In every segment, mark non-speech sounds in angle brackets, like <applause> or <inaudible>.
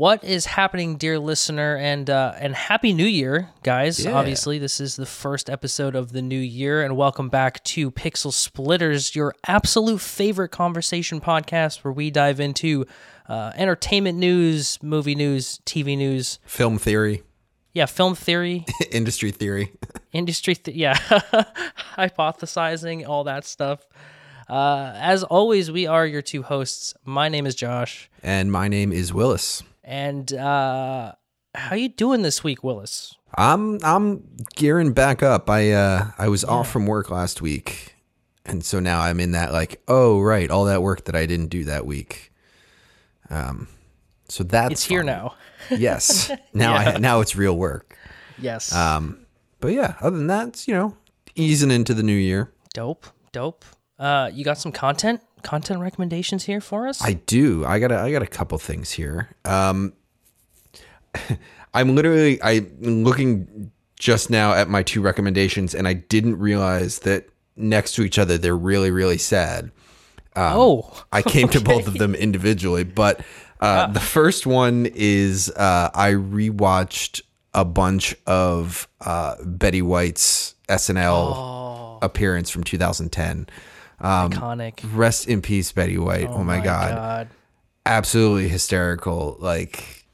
What is happening, dear listener, and uh, and happy New Year, guys! Yeah. Obviously, this is the first episode of the new year, and welcome back to Pixel Splitters, your absolute favorite conversation podcast, where we dive into uh, entertainment news, movie news, TV news, Film theory, yeah, film theory, <laughs> industry theory. <laughs> industry, th- yeah, <laughs> hypothesizing, all that stuff. Uh, as always, we are your two hosts. My name is Josh, and my name is Willis. And uh, how you doing this week, Willis? I'm I'm gearing back up. I uh I was off from work last week. And so now I'm in that like, oh right, all that work that I didn't do that week. Um so that's It's here now. <laughs> Yes. <laughs> Now I now it's real work. Yes. Um but yeah, other than that, it's, you know, easing into the new year. dope, dope. Uh, you got some content, content recommendations here for us? I do. I got a, I got a couple things here. Um, <laughs> I'm literally I'm looking just now at my two recommendations, and I didn't realize that next to each other they're really really sad. oh, <laughs> I came to both of them individually, but uh, the first one is uh, I rewatched a bunch of uh, Betty White's SNL appearance from 2010. Iconic. Rest in peace, Betty White. Oh, my, god. God. absolutely hysterical like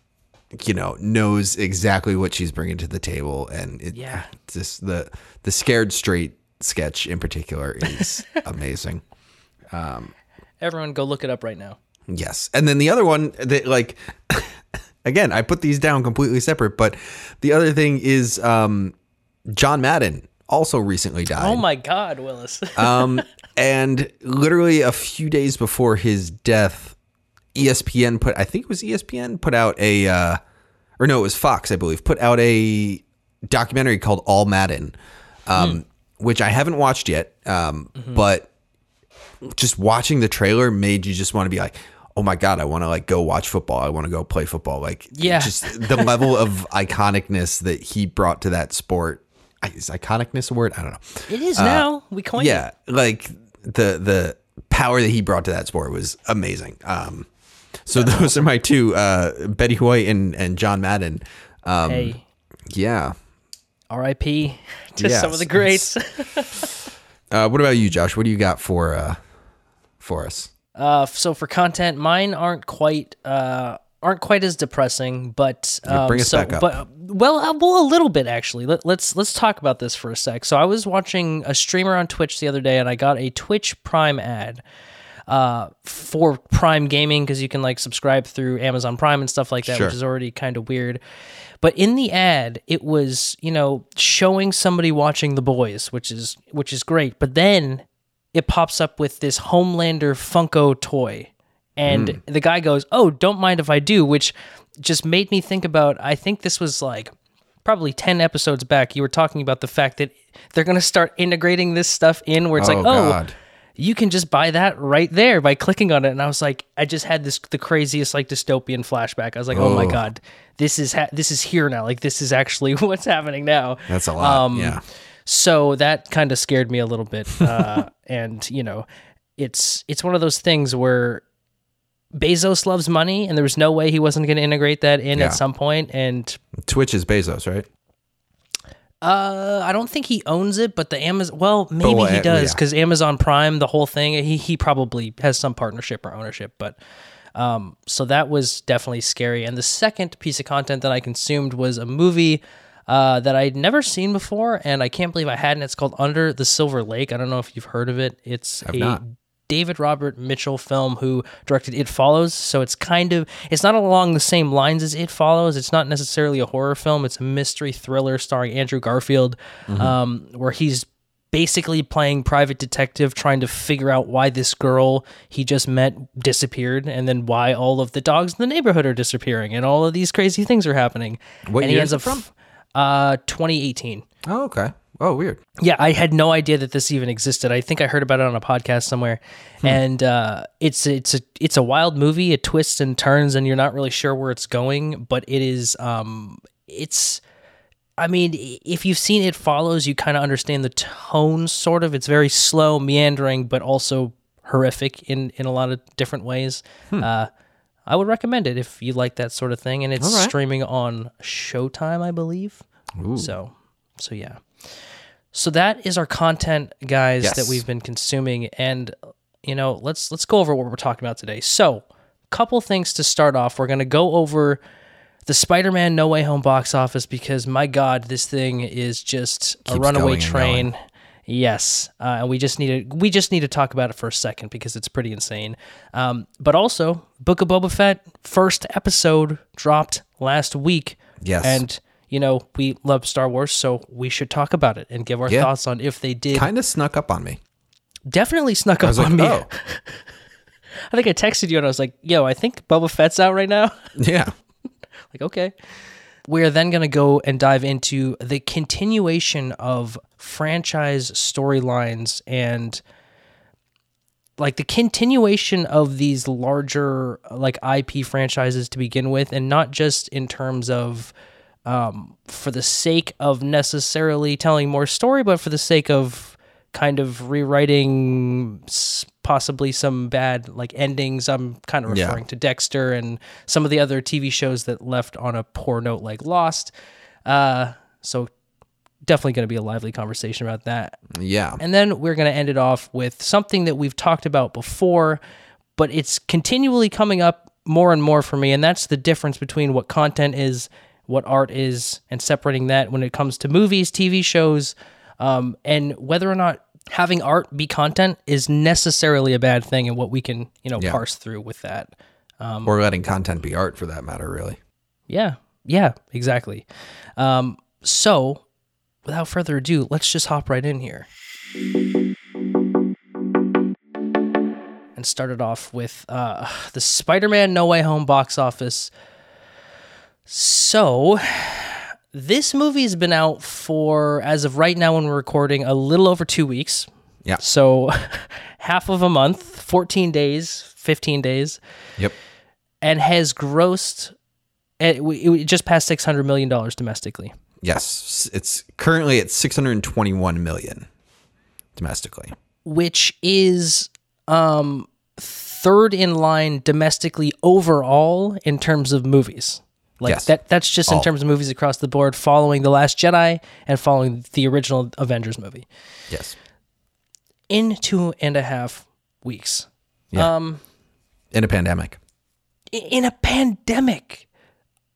you know knows exactly what she's bringing to the table and it, Yeah. just the the scared straight sketch in particular is <laughs> amazing Everyone, go look it up right now. yes and then the other one that like <laughs> again i put these down completely separate but the other thing is um john madden also recently died Oh my God, Willis. <laughs> um, and literally a few days before his death, ESPN put I think it was ESPN put out a uh, or no, it was Fox, I believe, put out a documentary called All Madden, um, which I haven't watched yet. Um, but just watching the trailer made you just want to be like, oh my god, I want to like go watch football. I want to go play football. Like, Yeah. just the level of <laughs> iconicness that he brought to that sport. Is iconicness a word? I don't know it is now. We coined Uh, yeah like the the power that he brought to that sport was amazing um so those are my two uh betty white and and john madden um. Hey, yeah R.I.P. to Yes, some of the greats. <laughs> uh what about you josh what do you got for uh for us Uh, so for content, mine aren't quite uh aren't quite as depressing, but um, bring us so, back up. But well, uh, well, a little bit actually. Let, let's let's talk about this for a sec. So I was watching a streamer on Twitch the other day, and I got a Twitch Prime ad uh for Prime Gaming because you can like subscribe through Amazon Prime and stuff like that, Sure. which is already kind of weird. But in the ad, it was you know showing somebody watching The Boys, which is which is great. But then it pops up with this Homelander Funko toy. And the guy goes, Oh, don't mind if I do, which just made me think about. I think this was like probably 10 episodes back. You were talking about the fact that they're going to start integrating this stuff in where it's like, Oh, Oh, God. you can just buy that right there by clicking on it. And I was like, I just had this, the craziest like dystopian flashback. I was like, Oh, my Oh. God, this is, ha- this is here now. Like, this is actually <laughs> what's happening now. that's a lot Um, yeah So that kind of scared me a little bit. Uh, <laughs> and you know, it's it's one of those things where Bezos loves money, and there was no way he wasn't going to integrate that in Yeah. at some point. And twitch is bezos right uh, I don't think he owns it, but the Amazon. Well, maybe well, he uh, does yeah. because Amazon Prime, the whole thing. He he probably has some partnership or ownership, but. Um, so that was definitely scary. And the second piece of content that I consumed was a movie uh, that I'd never seen before, and I can't believe I hadn't. It's called Under the Silver Lake. I don't know if you've heard of it. It's a not. David Robert Mitchell film who directed It Follows. So it's kind of it's not along the same lines as It Follows. It's not necessarily a horror film. It's a mystery thriller starring Andrew Garfield, um, where he's basically playing private detective trying to figure out why this girl he just met disappeared and then why all of the dogs in the neighborhood are disappearing and all of these crazy things are happening What and he year ends is up from? uh 2018 oh okay oh weird yeah, I had no idea that this even existed. I think I heard about it on a podcast somewhere, and uh, it's it's a it's a wild movie. It twists and turns, and you're not really sure where it's going. But it is um, it's. I mean, if you've seen It Follows, you kind of understand the tone. Sort of, it's very slow, meandering, but also horrific in in a lot of different ways. Uh, I would recommend it if you like that sort of thing. And it's right. streaming on Showtime, I believe. So, so yeah. So that is our content, guys, Yes. that we've been consuming, and you know, let's let's go over what we're talking about today. So, couple things to start off. We're gonna go over the Spider-Man No Way Home box office because my God, this thing is just a runaway train. Yes, uh, and we just need to we just need to talk about it for a second because it's pretty insane. Um, but also, Book of Boba Fett first episode dropped last week. Yes. and you know we love Star Wars, so we should talk about it and give our Yeah. thoughts on if they did. Kind of snuck up on me. Definitely snuck up I was like, on me. oh, <laughs> I think I texted you and I was like, "Yo, I think Boba Fett's out right now." <laughs> yeah. Like, okay. We're then going to go and dive into the continuation of franchise storylines and like the continuation of these larger like IP franchises to begin with and not just in terms of um, for the sake of necessarily telling more story but for the sake of kind of rewriting possibly some bad like endings i'm kind of Yeah. referring to dexter and some of the other tv shows that left on a poor note like lost uh, so definitely going to be a lively conversation about that Yeah. and then we're going to end it off with something that we've talked about before, but it's continually coming up more and more for me. And that's the difference between what content is, what art is, and separating that when it comes to movies, TV shows, um, and whether or not having art be content is necessarily a bad thing and what we can, you know, Yeah. parse through with that. or letting content be art for that matter, really. Yeah. Yeah, exactly. Um, so without further ado, let's just hop right in here. And start it off with uh, the Spider Man No Way Home box office. So, this movie's been out for, as of right now when we're recording, a little over two weeks. Yeah. So, <laughs> half of a month, 14 days, 15 days Yep. and has grossed it, it just passed 600 million dollars domestically Yes. It's currently at 621 million domestically. which is um third in line domestically overall in terms of movies like Yes. that that's just in terms of movies across the board following the last jedi and following the original avengers movie Yes. in two and a half weeks Yeah. um In a pandemic. in a pandemic.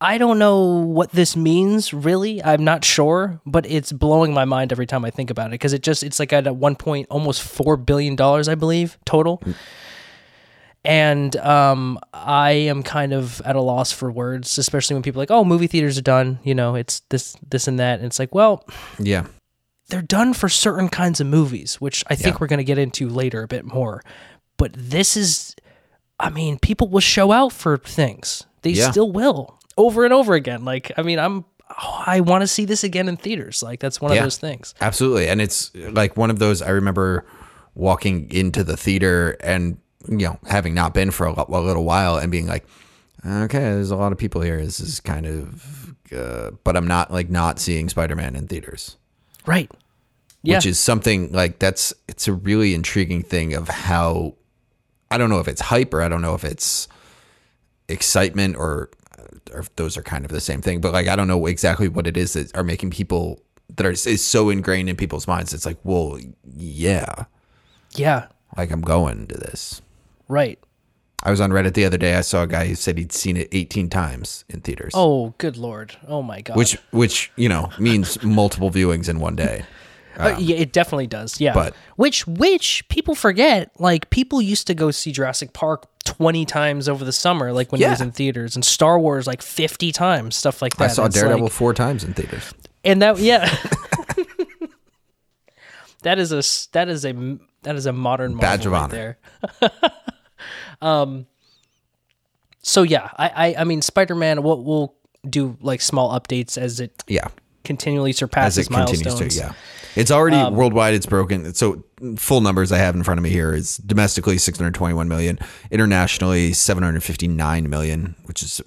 I don't know what this means really. I'm not sure, but it's blowing my mind every time I think about it because it just it's like at a one point almost four billion dollars, I believe, total. And um, I am kind of at a loss for words, especially when people are like, "Oh, movie theaters are done." You know, it's this, this, and that. And it's like, well, Yeah. they're done for certain kinds of movies, which I think Yeah. we're going to get into later a bit more. But this is, I mean, people will show out for things. They Yeah. still will over and over again. Like, I mean, I'm, oh, I want to see this again in theaters. Like, that's one Yeah. of those things. Absolutely. And it's like one of those I remember walking into the theater and you know, having not been for a, a little while and being like, okay, there's a lot of people here. This is kind of uh, but I'm not like not seeing Spider-Man in theaters. Right. Yeah. which is something like that's it's a really intriguing thing of how I don't know if it's hype or I don't know if it's excitement or or if those are kind of the same thing, but like I don't know exactly what it is that are making people that are is so ingrained in people's minds. It's like, well, yeah, yeah. like I'm going to this. Right. I was on Reddit the other day. I saw a guy who said he'd seen it 18 times in theaters. Oh, good lord. Oh my god. which which you know means <laughs> multiple viewings in one day. Uh, yeah, it definitely does. Yeah, but- which which people forget. Like people used to go see Jurassic Park twenty times over the summer, like when it was in theaters, and Star Wars like fifty times, stuff like that. I saw It's Daredevil like- four times in theaters. and that yeah, <laughs> <laughs> that is a that is a that is a modern Badge of right honor. there. Um. So yeah, I I, I mean Spider Man. We'll we'll do like small updates as it Yeah, continually as surpasses it continues milestones. to. Yeah, it's already worldwide. It's broken. So full numbers I have in front of me here is domestically 621 million, internationally 759 million, which is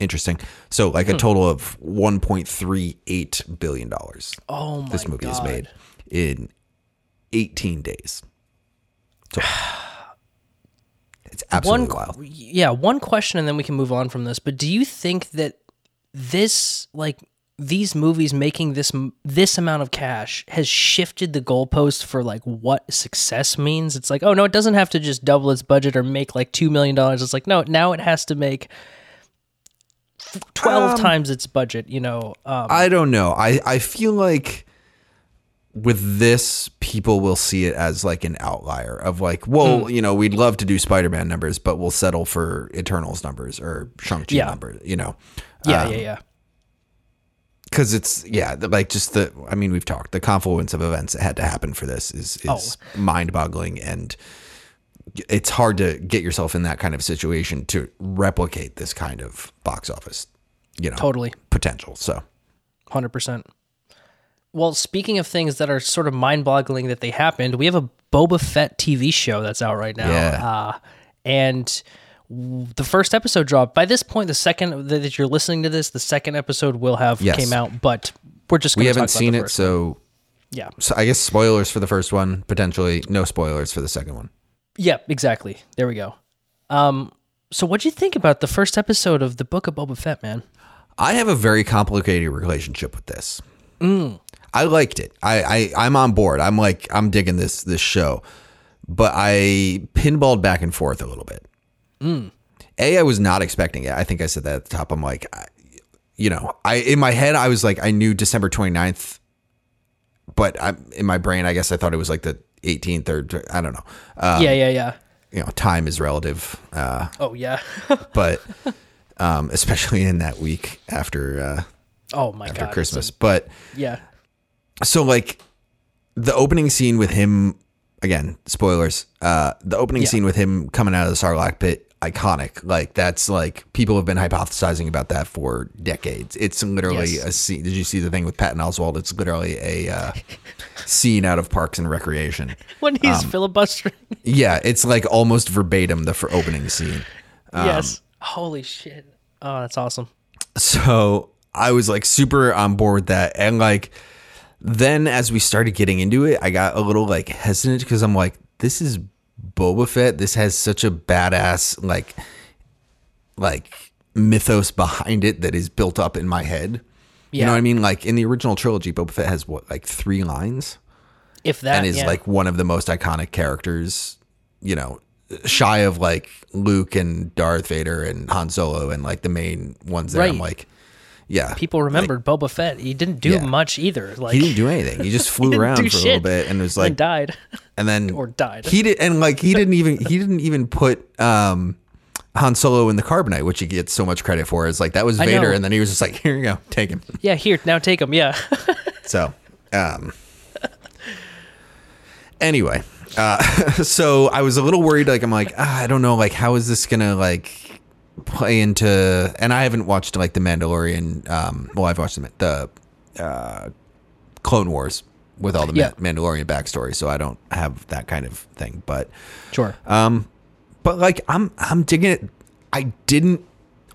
interesting. So like a total of 1.38 billion dollars. Oh my This movie god. is made in 18 days. So <sighs> It's absolutely one, wild. Yeah, one question, and then we can move on from this. But do you think that this, like these movies, making this this amount of cash, has shifted the goalpost for like what success means? It's like, oh no, it doesn't have to just double its budget or make like two million dollars. It's like no, now it has to make twelve Um, times its budget. You know, um, I don't know. I, I feel like with this, people will see it as like an outlier of like, well, Hmm. you know, we'd love to do Spider Man numbers, but we'll settle for Eternals numbers or Shang-Chi Yeah. numbers, you know? yeah, um, yeah, yeah. Because it's, yeah, the- like just the, I mean, we've talked, the confluence of events that had to happen for this is, is Oh. mind boggling. And it's hard to get yourself in that kind of situation to replicate this kind of box office, you know, Totally. potential. So, Hundred percent. Well, speaking of things that are sort of mind-boggling that they happened, we have a Boba Fett TV show that's out right now, Yeah. uh, and the first episode dropped. By this point, the second that you're listening to this, the second episode will have Yes. came out. But we're just we haven't seen it. So, Yeah, So I guess spoilers for the first one, potentially no spoilers for the second one. yeah, exactly. There we go. Um, so what do you think about the first episode of the Book of Boba Fett, man? I have a very complicated relationship with this. I liked it. I, I I'm on board. I'm like I'm digging this this show, but I pinballed back and forth a little bit. A, I was not expecting it. I think I said that at the top. I'm like, I, you know, I in my head I was like I knew December 29th, but I in my brain I guess I thought it was like the 18th or I don't know. Uh, yeah, yeah, yeah. You know, time is relative. Uh, Oh yeah. <laughs> but um, especially in that week after uh, oh my after god. Christmas. a- But yeah. so like the opening scene with him again, spoilers. Uh, the opening Yeah. scene with him coming out of the Sarlacc pit, iconic. Like that's like people have been hypothesizing about that for decades. It's literally Yes. a scene. Did you see the thing with Patton Oswalt? It's literally a uh, scene out of Parks and Recreation. <laughs> When he's Um, filibustering. Yeah, it's like almost verbatim the for opening scene. yes. Holy shit. Oh, that's awesome. So I was like super on board with that. And like then as we started getting into it, I got a little like hesitant because I'm like, this is Boba Fett. This has such a badass like like mythos behind it that is built up in my head. You know what I mean? Like in the original trilogy, Boba Fett has what, like three lines? If that and is yeah. like one of the most iconic characters, you know, shy of like Luke and Darth Vader and Han Solo and like the main ones that I'm like, yeah. people remembered Boba Fett. He didn't do Yeah. much either. Like he didn't do anything. He just <laughs> flew didn't around for a little bit and was and like, died. and then <laughs> or died. He did, and like he <laughs> didn't even he didn't even put um Han Solo in the carbonite, which he gets so much credit for. Is like that was Vader, and then he was just like, here you go, take him. yeah, here now take him. Yeah, So, um, anyway, uh, so I was a little worried. Like, I'm like, ah, I don't know, like, how is this gonna like play into? And I haven't watched like the Mandalorian. Um, well, I've watched the the uh, Clone Wars with all the Yeah. Ma- Mandalorian backstory, so I don't have that kind of thing. But, sure. but like, I'm I'm digging it. I didn't.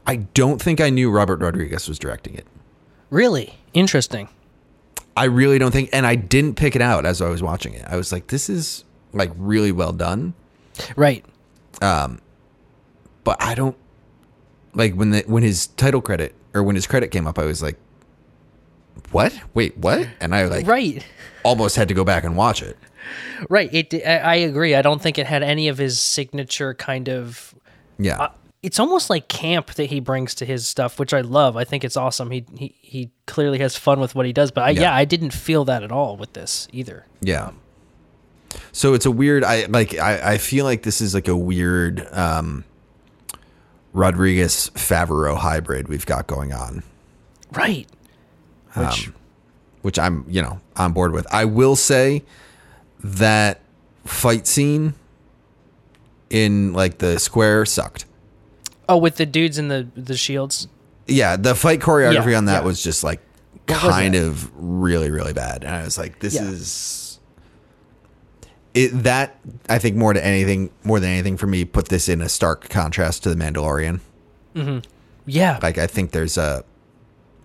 I don't think I knew Robert Rodriguez was directing it. really interesting. I really don't think, and I didn't pick it out as I was watching it. I was like, this is like really well done, Right. Um, but I don't like when the when his title credit or when his credit came up. I was like, what? Wait, what? And I like Right. <laughs> almost had to go back and watch it. Right. It. I agree. I don't think it had any of his signature kind of. Yeah, It's almost like camp that he brings to his stuff, which I love. I think it's awesome. He he he clearly has fun with what he does. But I, yeah. Yeah. I didn't feel that at all with this either. yeah. So it's a weird. I like. I I feel like this is like a weird um Rodriguez Favreau hybrid we've got going on. Right. Um, which which I'm, you know, on board with. I will say that fight scene in like the square sucked. oh, with the dudes in the the shields. Yeah, the fight choreography Yeah, on that yeah. was just like kind of really really bad. And I was like this Yeah. is it that I think more to anything more than anything for me put this in a stark contrast to the Mandalorian. Mm-hmm. Yeah. Like I think there's a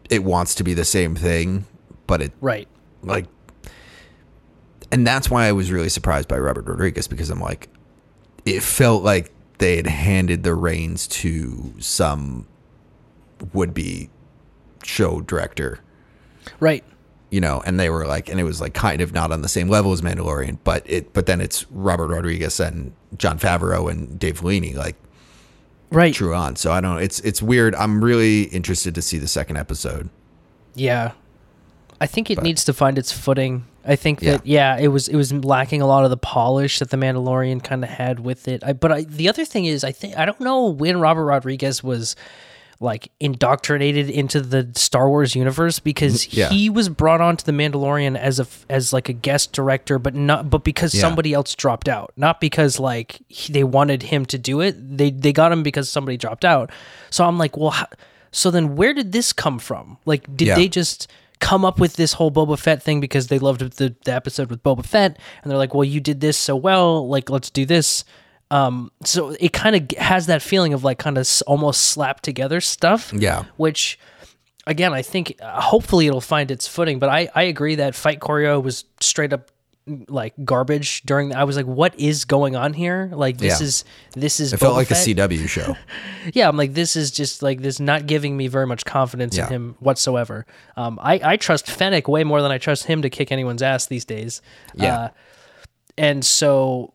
it wants to be the same thing, but it right. like and that's why I was really surprised by Robert Rodriguez because I'm like it felt like they had handed the reins to some would be show director, Right. You know, and they were like, and it was like kind of not on the same level as Mandalorian, but it, but then it's Robert Rodriguez and Jon Favreau and Dave Filoni, like Right. true on. So I don't know. It's it's weird. I'm really interested to see the second episode. Yeah. I think it needs to find its footing. I think Yeah. that yeah, it was it was lacking a lot of the polish that the Mandalorian kind of had with it. I, but I, the other thing is, I think I don't know when Robert Rodriguez was like indoctrinated into the Star Wars universe because mm, Yeah. he was brought onto the Mandalorian as a as like a guest director, but not but because Yeah. somebody else dropped out, not because like he, they wanted him to do it. They they got him because somebody dropped out. So I'm like, well, how, so then where did this come from? Like, did Yeah. they just come up with this whole Boba Fett thing because they loved the, the episode with Boba Fett and they're like, well, you did this so well, like let's do this. Um, so it kind of has that feeling of like kind of almost slapped together stuff. Yeah. Which, again, I think uh, hopefully it'll find its footing. But I I agree that fight choreo was straight up like garbage during. I was like, what is going on here? Like this Yeah. is this is. It felt Boba like Fett? a CW <laughs> show. yeah, I'm like, this is just like this not giving me very much confidence Yeah. in him whatsoever. Um, I, I trust Fennec way more than I trust him to kick anyone's ass these days. Yeah. Uh, and so,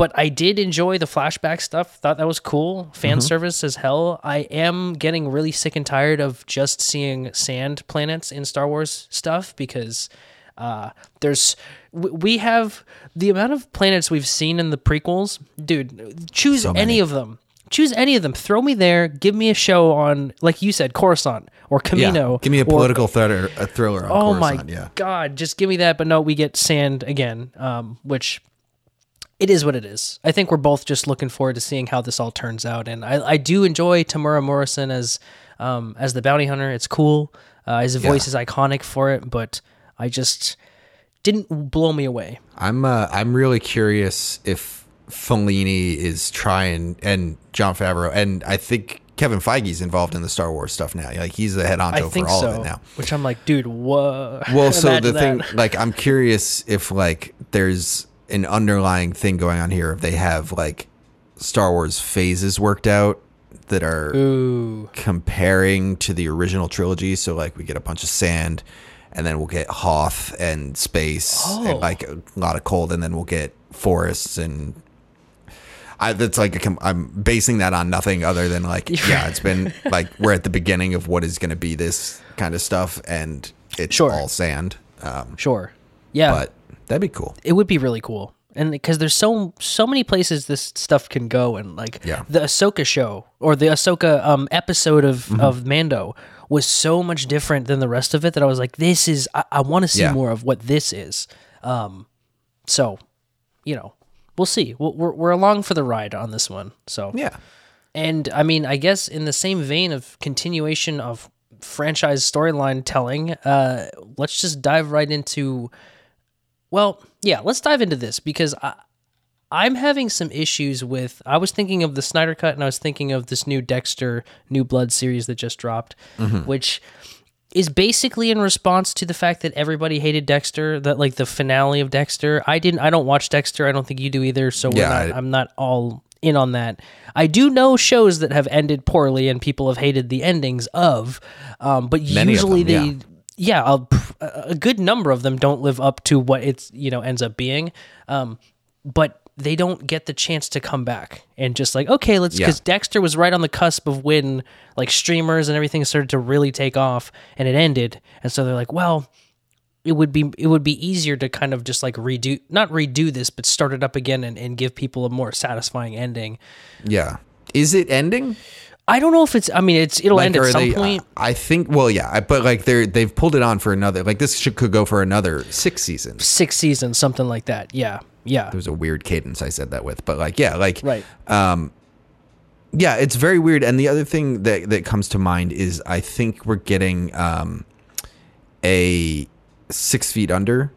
but I did enjoy the flashback stuff. Thought that was cool. Fan Mm-hmm. service as hell. I am getting really sick and tired of just seeing sand planets in Star Wars stuff because uh, there's we have the amount of planets we've seen in the prequels. Dude, choose So any of them. Choose any of them. Throw me there. Give me a show on, like you said, Coruscant or Kamino. Yeah. Give me a or- political thriller, a thriller on Oh Coruscant. my yeah. god! Just give me that. But no, we get sand again, um, which it is what it is. I think we're both just looking forward to seeing how this all turns out, and I, I do enjoy Temuera Morrison as um, as the bounty hunter. It's cool. Uh, his voice is iconic for it, but I just didn't blow me away. I'm uh, I'm really curious if Filoni is trying and Jon Favreau and I think Kevin Feige's involved in the Star Wars stuff now. Like he's the head honcho for all so. of it now. Which I'm like, dude, what? Well, <laughs> so the Imagine thing, like, I'm curious if like there's an underlying thing going on here. If they have like Star Wars phases worked out that are Ooh, comparing to the original trilogy. So like we get a bunch of sand, and then we'll get Hoth and space, Oh. and like a lot of cold, and then we'll get forests and. I, that's like a com- I'm basing that on nothing other than like <laughs> yeah it's been like we're at the beginning of what is going to be this kind of stuff and it's Sure. all sand um, sure, yeah. but that'd be cool it would be really cool and because there's so so many places this stuff can go and like Yeah. the ahsoka show or the ahsoka um episode of Mm-hmm. of mando was so much different than the rest of it that i was like this is i, I want to see Yeah. more of what this is um so you know we'll see we'll, we're, we're along for the ride on this one so yeah and I mean, I guess in the same vein of continuation of franchise storyline telling, uh, let's just dive right into. Well, yeah, let's dive into this because I, I'm having some issues with. I was thinking of the Snyder Cut and I was thinking of this new Dexter New Blood series that just dropped, which is basically in response to the fact that everybody hated Dexter, that like the finale of Dexter. I didn't I don't watch Dexter. I don't think you do either, so we're Yeah, not, I- I'm not all in on that. I do know shows that have ended poorly and people have hated the endings of, um, but usually them, they yeah, a, a good number of them don't live up to what it's you know ends up being. Um, but they don't get the chance to come back and just like okay, let's Yeah. because Dexter was right on the cusp of when like streamers and everything started to really take off, and it ended, and so they're like, well. It would be it would be easier to kind of just like redo not redo this but start it up again and, and give people a more satisfying ending. yeah is it ending I don't know if it's I mean it's it'll end at some they- point. I think well yeah but like they're they've pulled it on for another like this should, could go for another six seasons Six seasons, something like that. Yeah. Yeah. there was a weird cadence I said that with but like yeah like Right. Um, yeah, it's very weird. And the other thing that that comes to mind is I think we're getting um, a six feet under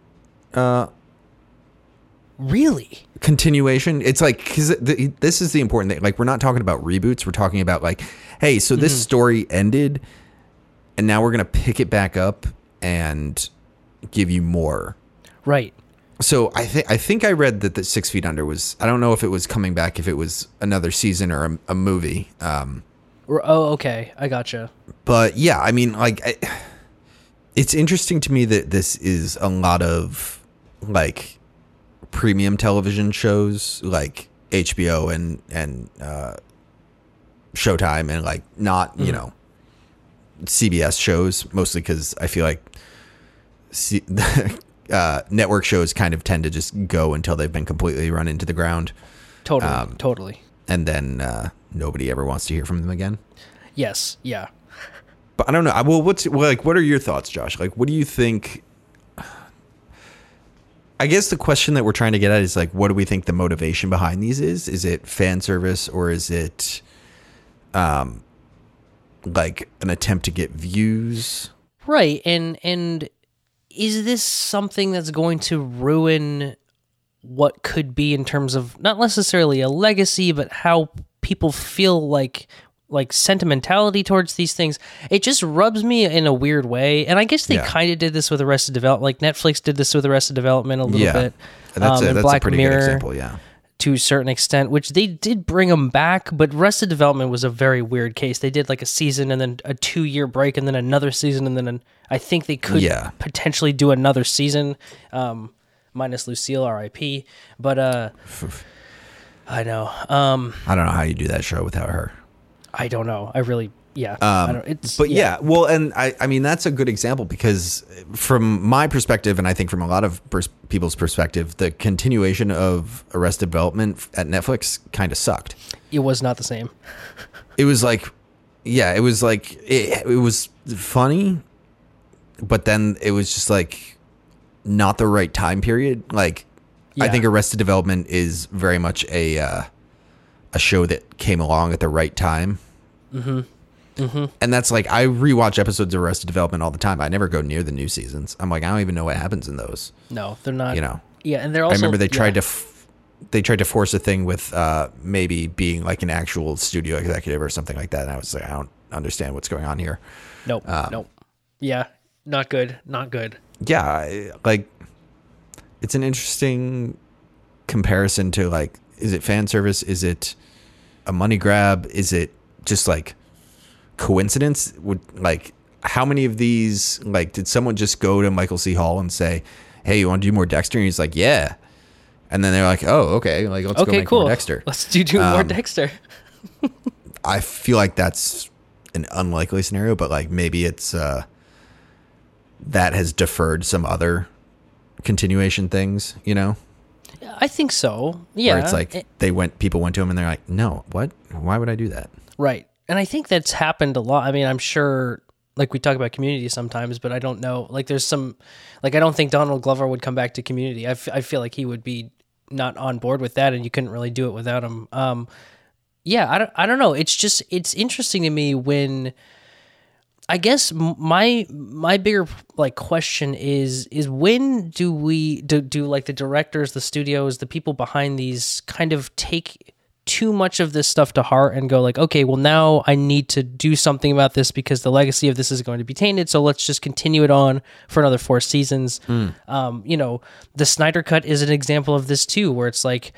Really? continuation. It's like because this is the important thing. Like we're not talking about reboots. We're talking about like, hey, so this story ended, and now we're gonna pick it back up and give you more. Right. so I think I think I read that the Six Feet Under was. I don't know if it was coming back, if it was another season or a, a movie. Um, Or- Oh, okay. I gotcha. but yeah, I mean, like, I, <sighs> it's interesting to me that this is a lot of like premium television shows, like HBO and and uh, Showtime, and like not you know CBS shows, mostly because I feel like C- <laughs> uh, network shows kind of tend to just go until they've been completely run into the ground, Totally. Um, totally. and then uh, nobody ever wants to hear from them again. Yes. Yeah. But I don't know. I- Well, what's well, like? What are your thoughts, Josh? Like, what do you think? I guess the question that we're trying to get at is like, what do we think the motivation behind these is? Is it fan service or is it, um, like an attempt to get views? Right. And and is this something that's going to ruin what could be in terms of not necessarily a legacy, but how people feel like like sentimentality towards these things. It just rubs me in a weird way. And I guess they Yeah. kind of did this with Arrested Development. Like Netflix did this with Arrested Development a little yeah, bit. that's um, a and that's Black a pretty Mirror, good example. Yeah, to a certain extent, which they did bring them back, but Arrested Development was a very weird case. They did like a season and then a two year break and then another season and then an, I think they could Yeah. potentially do another season, um, minus Lucille, R.I.P. But uh, I know, um, I don't know how you do that show without her. I don't know. I really, yeah, I don't. It's But yeah. well, and I, I mean, that's a good example because from my perspective, and I think from a lot of pers- people's perspective, the continuation of Arrested Development at Netflix kind of sucked. it was not the same. <laughs> It was like, yeah, it was like, it, it was funny, but then it was just like not the right time period. Like, I think Arrested Development is very much a, uh, a show that came along at the right time. And that's like I rewatch episodes of Arrested Development all the time. I never go near the new seasons. I'm like I don't even know what happens in those. No, they're not. You know. yeah, and they're also. I remember they tried yeah. to f- they tried to force a thing with uh, Maeby being like an actual studio executive or something like that. And I was like I don't understand what's going on here. Nope. um, nope. Yeah, not good. Not good. Yeah, I- like it's an interesting comparison to like is it fan service? Is it a money grab? Is it just like coincidence? Would like how many of these like did someone just go to Michael C. Hall and say, "Hey, you want to do more Dexter?" And he's like, "Yeah." And then they're like, "Oh, okay. Like let's go make cool. more Dexter." <laughs> Let's do, do more Um, Dexter. <laughs> I feel like that's an unlikely scenario, but like maybe it's uh that has deferred some other continuation things, you know? I think so. Yeah. Where it's like they went people went to him and they're like, "No, what? Why would I do that?" right. And I think that's happened a lot. I mean, I'm sure like we talk about community sometimes, but I don't know. Like there's some like I don't think Donald Glover would come back to community. I, f- I feel like he would be not on board with that and you couldn't really do it without him. Um yeah, I don't I don't know. It's just it's interesting to me when I guess my my bigger like question is is when do we do, do like the directors, the studios, the people behind these kind of take too much of this stuff to heart and go like, okay, well now I need to do something about this because the legacy of this is going to be tainted. So let's just continue it on for another four seasons. Um, you know, the Snyder Cut is an example of this too, where it's like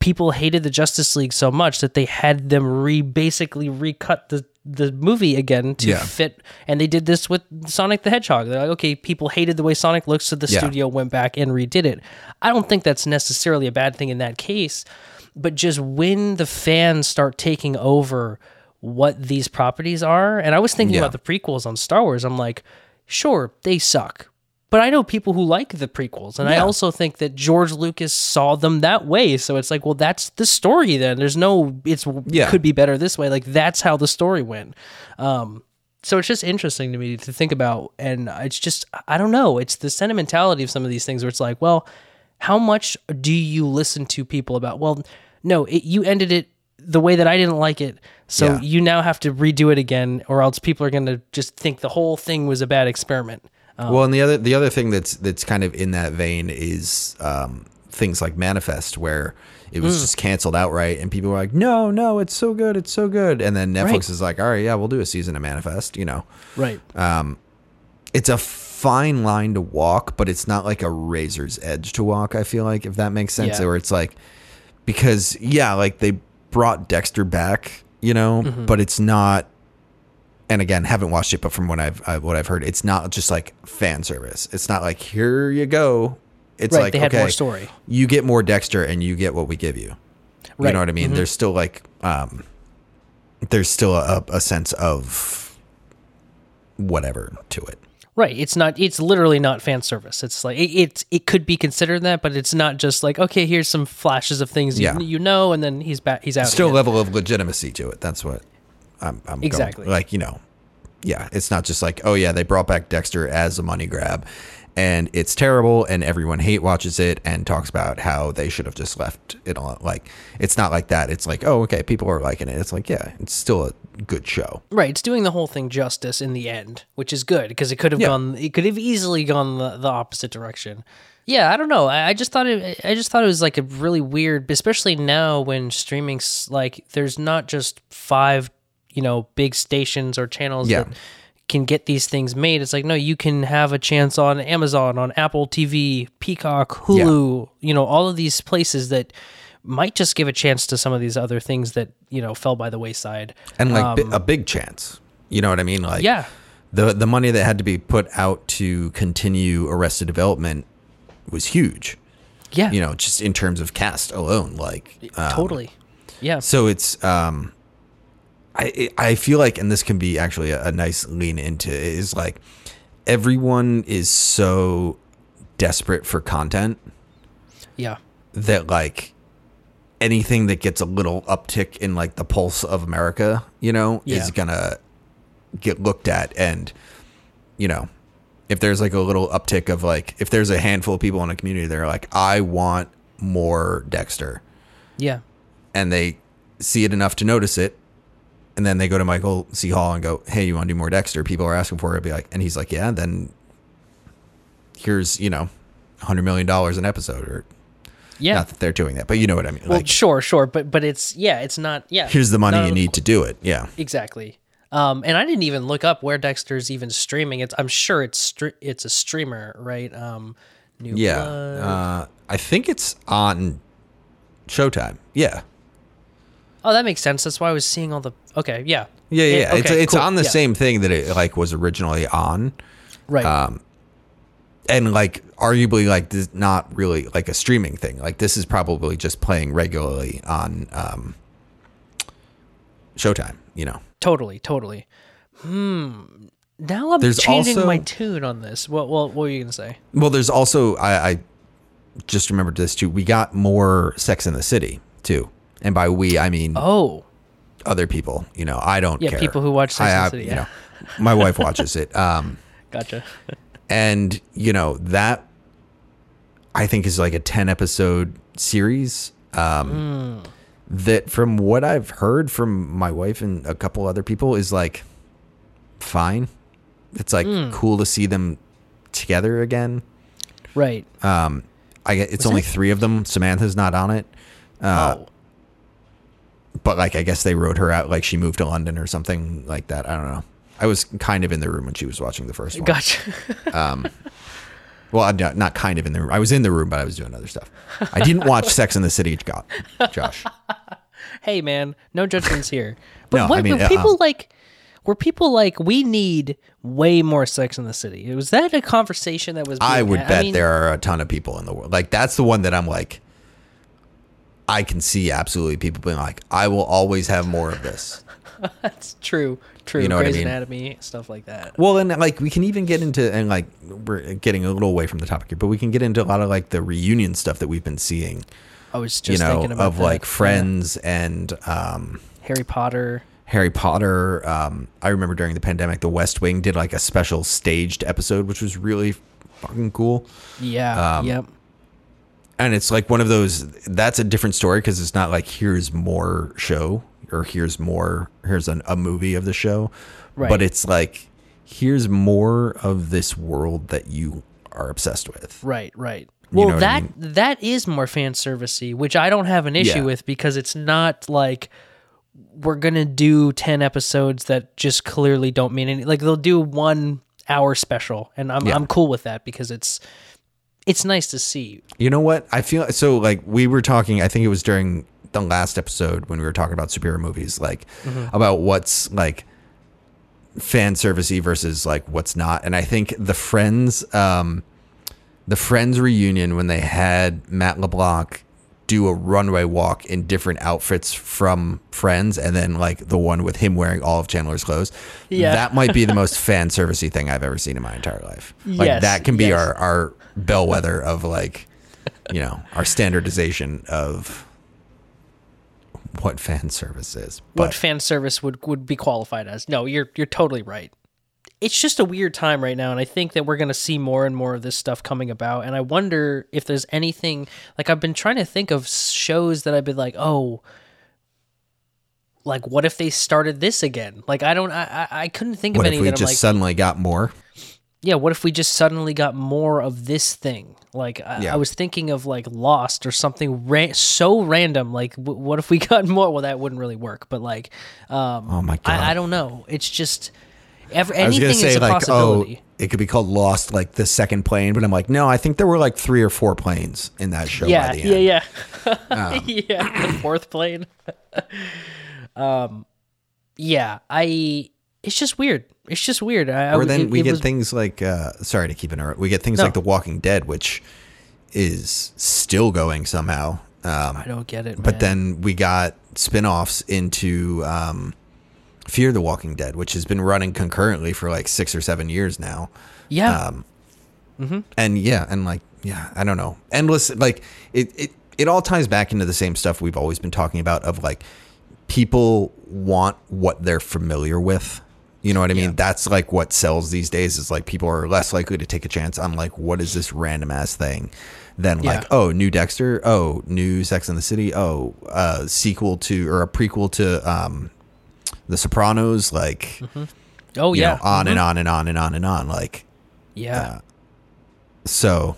people hated the Justice League so much that they had them re basically recut the the movie again to Yeah. fit and they did this with Sonic the Hedgehog. They're like, okay, people hated the way Sonic looks, so the Yeah. studio went back and redid it. I don't think that's necessarily a bad thing in that case, but just when the fans start taking over what these properties are, and I was thinking Yeah. about the prequels on Star Wars, I'm like, sure, they suck. But I know people who like the prequels, and I also think that George Lucas saw them that way. So it's like, well, that's the story. Then there's no, it's Yeah. could be better this way. Like that's how the story went. Um, so it's just interesting to me to think about, and it's just I don't know. It's the sentimentality of some of these things where it's like, well, how much do you listen to people about? Well, no, it, you ended it the way that I didn't like it, so Yeah. you now have to redo it again, or else people are going to just think the whole thing was a bad experiment. Well, and the other the other thing that's that's kind of in that vein is um, things like Manifest, where it was just canceled outright, and people were like, "No, no, it's so good, it's so good," and then Netflix Right. is like, "All right, yeah, we'll do a season of Manifest," you know. Right. it's a fine line to walk, but it's not like a razor's edge to walk. I feel like if that makes sense, Yeah. or it's like because yeah, like they brought Dexter back, you know, Mm-hmm. but it's not. And again, haven't watched it, but from what I've I, what I've heard, it's not just like fan service. It's not like here you go. It's Right, like they had okay, more story. You get more Dexter, and you get what we give you. You Right. Mm-hmm. know what I mean? There's still like, um, there's still a, a sense of whatever to it. Right. It's not. It's literally not fan service. It's like it. It's it could be considered that, but it's not just like okay, here's some flashes of things you, Yeah. you know, and then he's back. He's out. Still a again. level of legitimacy to it. That's what I'm. I'm going- Exactly. like you know, yeah. It's not just like oh yeah, they brought back Dexter as a money grab, and it's terrible, and everyone hate watches it and talks about how they should have just left it on. Like it's not like that. It's like oh okay, people are liking it. It's like yeah, it's still a good show. Right. It's doing the whole thing justice in the end, which is good because it could have Yeah. gone. It could have easily gone the, the opposite direction. Yeah, I don't know. I just thought it. I just thought it was like a really weird, especially now when streaming's like there's not just five, you know, big stations or channels Yeah. that can get these things made. It's like no, you can have a chance on Amazon, on Apple TV, Peacock, Hulu. You know, all of these places that might just give a chance to some of these other things that you know fell by the wayside. and like bi- a big chance. You know what I mean? Like Um, Yeah. the the money that had to be put out to continue Arrested Development was huge. Yeah, You know, just in terms of cast alone, like um, totally. Yeah. So it's um, I I feel like, and this can be actually a, a nice lean into is like everyone is so desperate for content Yeah. that like anything that gets a little uptick in like the pulse of America, you know, Yeah. is gonna get looked at and you know, if there's like a little uptick of like if there's a handful of people in a community that are like, I want more Dexter Yeah. and they see it enough to notice it and then they go to Michael C. Hall and go, Hey, you want to do more Dexter? People are asking for it. Be like, and he's like, Yeah, then here's, you know, hundred million dollars an episode or Yeah. not that they're doing that, but you know what I mean. well, like sure, sure, but but it's yeah, it's not yeah. here's the money you need to do it. Yeah. exactly. Um, and I didn't even look up where Dexter's even streaming. It's I'm sure it's str- it's a streamer, right? Um, New Yeah. Uh, I think it's on Showtime. Yeah. Oh, that makes sense. That's why I was seeing all the. Okay, yeah. Yeah, yeah. Yeah, it's okay, it's cool. on the Yeah. same thing that it like was originally on. Right. um, And like arguably like this not really like a streaming thing. Like this is probably just playing regularly on um Showtime, you know. totally, totally. Hmm. Now I'm There's changing also- my tune on this. What what what were you gonna say? Well, there's also I, I just remembered this too. We got more Sex in the City too, and by we I mean Oh, other people. You know, I don't. Yeah, care. people who watch Sex I, I- City, You yeah. know, my wife watches it. Um, <laughs> gotcha. <laughs> and you know that I think is like a ten episode series. Um, That from what I've heard from my wife and a couple other people is like fine. It's like cool to see them together again. right. Um, I get it's only it- three of them. Samantha's not on it, uh, oh, but like I guess they wrote her out like she moved to London or something like that. I don't know. I was kind of in the room when she was watching the first one. gotcha. <laughs> Well, I'm not, not kind of in the room. I was in the room, but I was doing other stuff. I didn't watch <laughs> Sex in the City, Josh. <laughs> hey man, no judgments here. But No, what I mean, were people uh, like? Were people like we need way more Sex in the City? Was that a conversation that was? I would had? bet mean, there are a ton of people in the world. Like that's the one that I'm like, I can see absolutely people being like, I will always have more of this. <laughs> That's true. True. You know what I mean? Anatomy stuff like that. Well, and like we can even get into and like we're getting a little away from the topic here, but we can get into a lot of like the reunion stuff that we've been seeing. I was You just know, thinking about of that. like Yeah. Friends and um, Harry Potter. Harry Potter. Um, I remember during the pandemic, The West Wing did like a special staged episode, which was really fucking cool. Yeah. Um, yep. And it's like one of those that's a different story because it's not like here's more show or here's more here's an, a movie of the show Right. but it's like here's more of this world that you are obsessed with Right. Right. You Well, know what I that that is more fan servicey, which I don't have an issue Yeah. with because it's not like we're gonna do ten episodes that just clearly don't mean any. Like they'll do one hour special, and I'm Yeah. I'm cool with that because it's it's nice to see. You know what? I feel so like we were talking, I think it was during the last episode when we were talking about superhero movies, like about what's like fan servicey versus like what's not. And I think the Friends, um, the Friends reunion when they had Matt LeBlanc do a runway walk in different outfits from Friends, and then like the one with him wearing all of Chandler's clothes. Yeah. that might be the <laughs> most fan servicey thing I've ever seen in my entire life. Like Yes, that can be yes. our our bellwether of like you know our standardization of what fan service is. what But fan service would would be qualified as. No, you're you're totally right. It's just a weird time right now, and I think that we're going to see more and more of this stuff coming about. And I wonder if there's anything like I've been trying to think of shows that I've been like, oh, like what if they started this again? Like I don't, I I, I couldn't think what of if any we that I'm just like, suddenly got more? Yeah, what if we just suddenly got more of this thing? Like I, Yeah. I was thinking of like Lost or something ra- so random. Like w- what if we <laughs> got more? Well, that wouldn't really work. But like, um, Oh my god! I, I don't know. It's just every, I was anything say is a like, oh, possibility. it could be called Lost, like the second plane, but I'm like, no, I think there were like three or four planes in that show. yeah, by the yeah, yeah, <laughs> <laughs> yeah. The fourth plane. um, yeah. I. It's just weird. It's just weird. I, Or then it- we it get was- things like, uh, sorry to keep interrupting. We get things No. like The Walking Dead, which is still going somehow. Um, I don't get it. but man. then we got spin-offs into um, Fear the Walking Dead, which has been running concurrently for like six or seven years now. yeah, um, And yeah, and like yeah, I don't know, endless. Like it, it, it all ties back into the same stuff we've always been talking about. Of like people want what they're familiar with. You know what I mean? Yeah. That's like what sells these days. Is like people are less likely to take a chance on like what is this random ass thing than like oh new Dexter, oh new Sex in the City, oh uh, sequel to or a prequel to um, The Sopranos, like oh you yeah, know on and on and on and on and on like yeah. so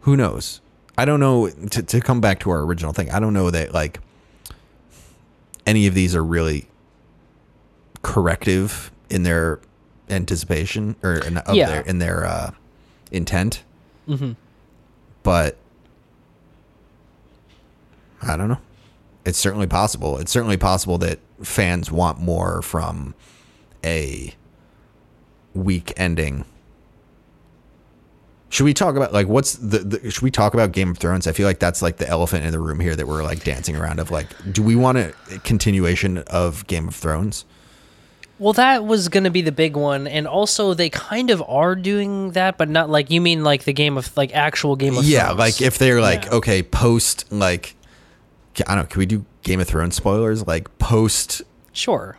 who knows? I don't know to, to come back to our original thing. I don't know that like any of these are really corrective in their anticipation or in, of Yeah. their in their uh, intent. But I don't know. It's certainly possible. It's certainly possible that fans want more from a weak ending should we talk about like what's the, the should we talk about Game of Thrones? I feel like that's like the elephant in the room here that we're like dancing around of like do we want a continuation of Game of Thrones? Well, that was going to be the big one, and also they kind of are doing that, but not like you mean like the game of like actual Game of Thrones? yeah, Thrones. like if they're like Yeah. okay, post like I don't know, can we do Game of Thrones spoilers like post sure,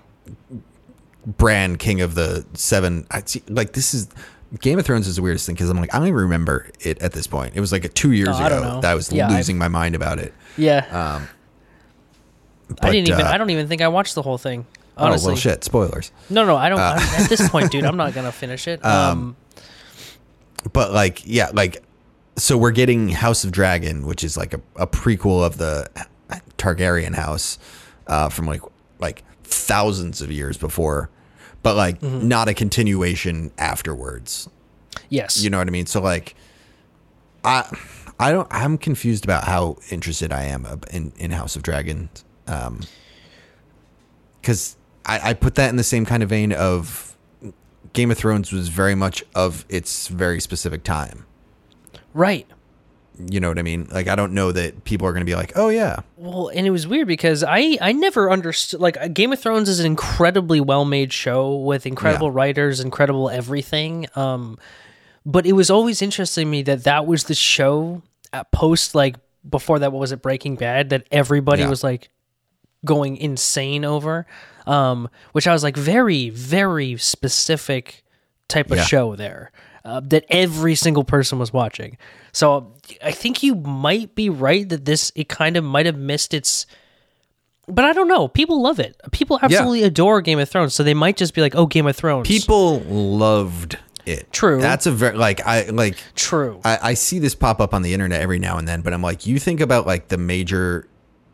Bran King of the 7 I see like this is Game of Thrones is the weirdest thing because I'm like I don't even remember it at this point. It was like 2 years Oh, ago know. that I was Yeah, I've- losing my mind about it. yeah. I but, didn't even. uh, I don't even think I watched the whole thing. Oh Honestly, well shit, spoilers. no, no, I don't. Uh, I, at this point, dude, I'm not gonna finish it. <laughs> Um, but like yeah like so we're getting house of dragon which is like a, a prequel of the targaryen house uh from like like thousands of years before but like Mm-hmm. not a continuation afterwards yes, you know what i mean so like i i don't i'm confused about how interested i am in in house of dragon um because I, I put that in the same kind of vein of game of thrones was very much of its very specific time right. you know what i mean like i don't know that people are going to be like oh yeah Well, and it was weird because I I never understood like uh, Game of Thrones is an incredibly well made show with incredible Yeah. writers, incredible everything. Um, but it was always interesting to me that that was the show at post like before that what was it Breaking Bad that everybody Yeah. was like going insane over, um, which I was like very very specific type of Yeah. show there. Uh, that every single person was watching. So I think you might be right that this it kind of might have missed its but I don't know. People love it. People absolutely adore Game of Thrones, so they might just be like, "Oh, Game of Thrones." people loved it True. that's a very like i like True. I, I see this pop up on the internet every now and then, but I'm like, you think about like the major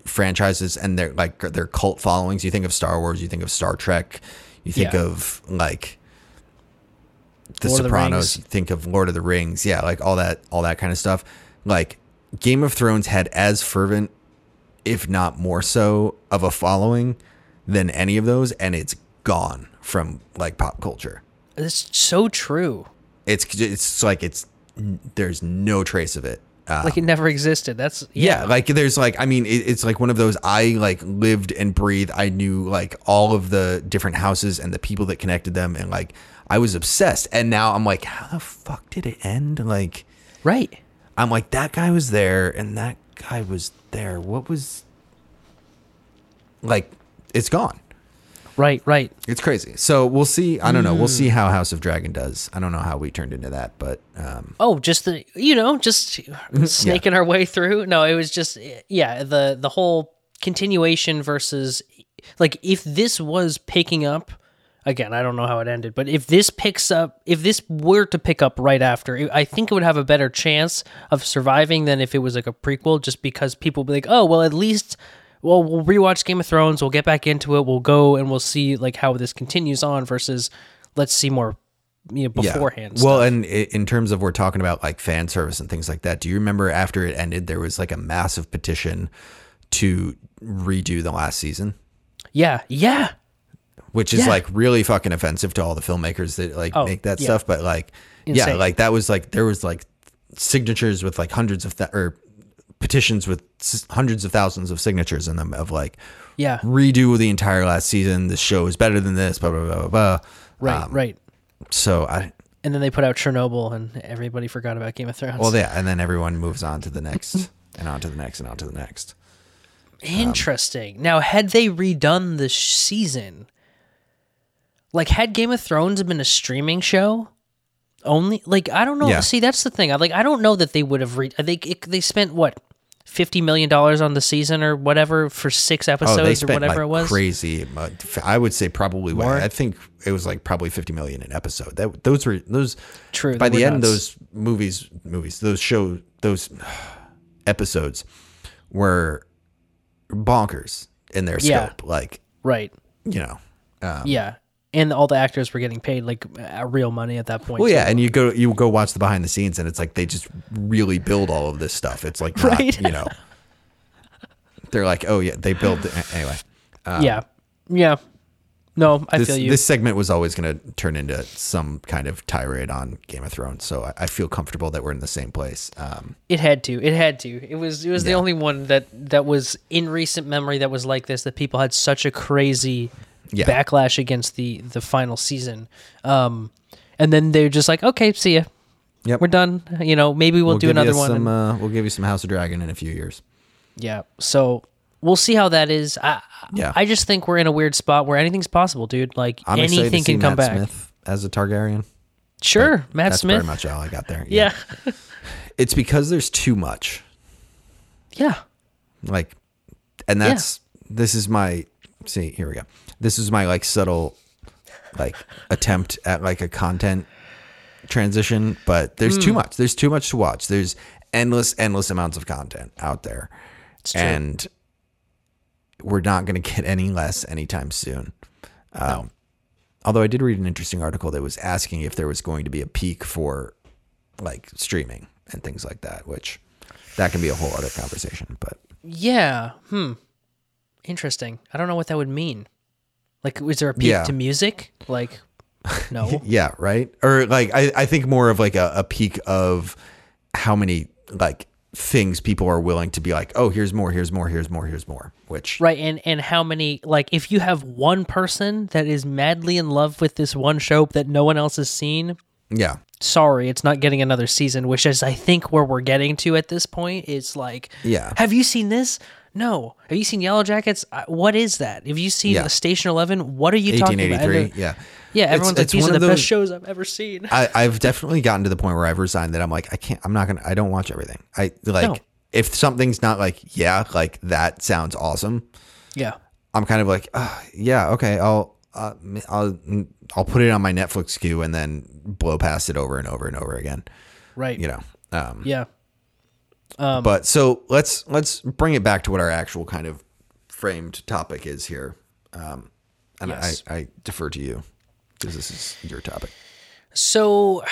franchises and their like their cult followings. You think of Star Wars, you think of Star Trek, you think Yeah. of like The Lord of the Sopranos, you think of Lord of the Rings, yeah, like all that, all that kind of stuff. Like Game of Thrones had as fervent, if not more so, of a following than any of those, and it's gone from like pop culture. It's so true. It's it's like it's there's no trace of it. Uh, Like it never existed. That's yeah. yeah. like there's like I mean it, it's like one of those I like lived and breathed. I knew like all of the different houses and the people that connected them, and like I was obsessed. And now I'm like, how the fuck did it end? Like Right. I'm like that guy was there and that guy was there. What was like? It's gone. Right. Right. It's crazy. So we'll see. I don't know. Mm. We'll see how House of Dragon does. I don't know how we turned into that, but um, Oh, just the you know, just snaking our way through. No, it was just yeah, the the whole continuation versus like if this was picking up again, I don't know how it ended, but if this picks up if this were to pick up right after, I think it would have a better chance of surviving than if it was like a prequel just because people would be like, "Oh, well, at least well, we'll rewatch Game of Thrones, we'll get back into it, we'll go and we'll see like how this continues on versus let's see more you know beforehand. Well, stuff. and in terms of we're talking about like fan service and things like that. Do you remember after it ended, there was like a massive petition to redo the last season, yeah, yeah. which is Yeah. like really fucking offensive to all the filmmakers that like Oh, make that yeah. stuff. But like, yeah, like that was like there was like signatures with like hundreds of th- or petitions with hundreds of thousands of signatures in them of like Yeah. redo the entire last season. This show is better than this. Blah blah blah blah. blah. Right, Um, right. So I And then they put out Chernobyl, and everybody forgot about Game of Thrones. well yeah, and then everyone moves on to the next and on to the next and on to the next. Interesting. now, had they redone the season, like had Game of Thrones been a streaming show, only like I don't know. Yeah. See, that's the thing. I like I don't know that they would have. Re- I think it, they spent what fifty million dollars on the season or whatever for six episodes Oh, they or whatever like it was. crazy. I would say probably. what- More? I think it was like probably fifty million an episode. That those were those. True, By the end, nuts. those movies, movies, those show, those episodes were bonkers in their Yeah. scope. Like Right. you know. Um, Yeah. And all the actors were getting paid like uh, real money at that point. well, too. yeah, and you go you go watch the behind the scenes, and it's like they just really build all of this stuff. It's like not, Right. you know. <laughs> They're like, oh yeah, they build anyway. yeah. Yeah. No, I this, feel you. this segment was always going to turn into some kind of tirade on Game of Thrones, so I, I feel comfortable that we're in the same place. Um, It had to. It had to. It was. It was the only one that that was in recent memory that was like this. That people had such a crazy Yeah. backlash against the the final season, um, and then they're just like, okay, see ya. Yep. We're done. You know, maybe we'll, do give you another one. Some, and- uh, we'll give you some House of Dragon in a few years. yeah. So we'll see how that is. I, Yeah. I just think we're in a weird spot where anything's possible, dude. Like I'm anything can come Matt back. Smith as a Targaryen. Sure, Matt That's Smith. pretty much all I got there. yeah. <laughs> it's because there's too much. yeah. Like, and that's this is my see. Here we go. This is my like subtle, like attempt at like a content transition, but there's Hmm. too much. There's too much to watch. There's endless, endless amounts of content out there, true. and we're not going to get <laughs> any less anytime soon. Um, Although I did read an interesting article that was asking if there was going to be a peak for like streaming and things like that, which that can be a whole other conversation. But Yeah. Hmm. Interesting. I don't know what that would mean. Like, was there a peak Yeah. to music? Like, no. <laughs> Yeah, right. Or like I, I think more of like a, a peak of how many like things people are willing to be like, oh, here's more, here's more, here's more, here's more. Which right. And and how many? Like, if you have one person that is madly in love with this one show that no one else has seen, yeah, sorry, it's not getting another season. Which is, I think, where we're getting to at this point. It's like, Yeah. Have you seen this? No. Have you seen Yellowjackets? What is that? Have you seen Yeah. Station Eleven? What are you talking about? 1883. And, uh, Yeah, Yeah, It's- everyone's like, it's these one are the those- best shows I've ever seen. I, I've definitely gotten to the point where I've resigned that I'm like, I can't, I'm not gonna, I don't watch everything. I like No. if something's not like, yeah, like that sounds awesome. yeah. I'm kind of like, uh, yeah, okay, I'll, uh, I'll, I'll put it on my Netflix queue and then blow past it over and over and over again. Right. You know. Um, Yeah. But so let's let's bring it back to what our actual kind of framed topic is here. Um, and Yes. I, I defer to you because this is your topic. So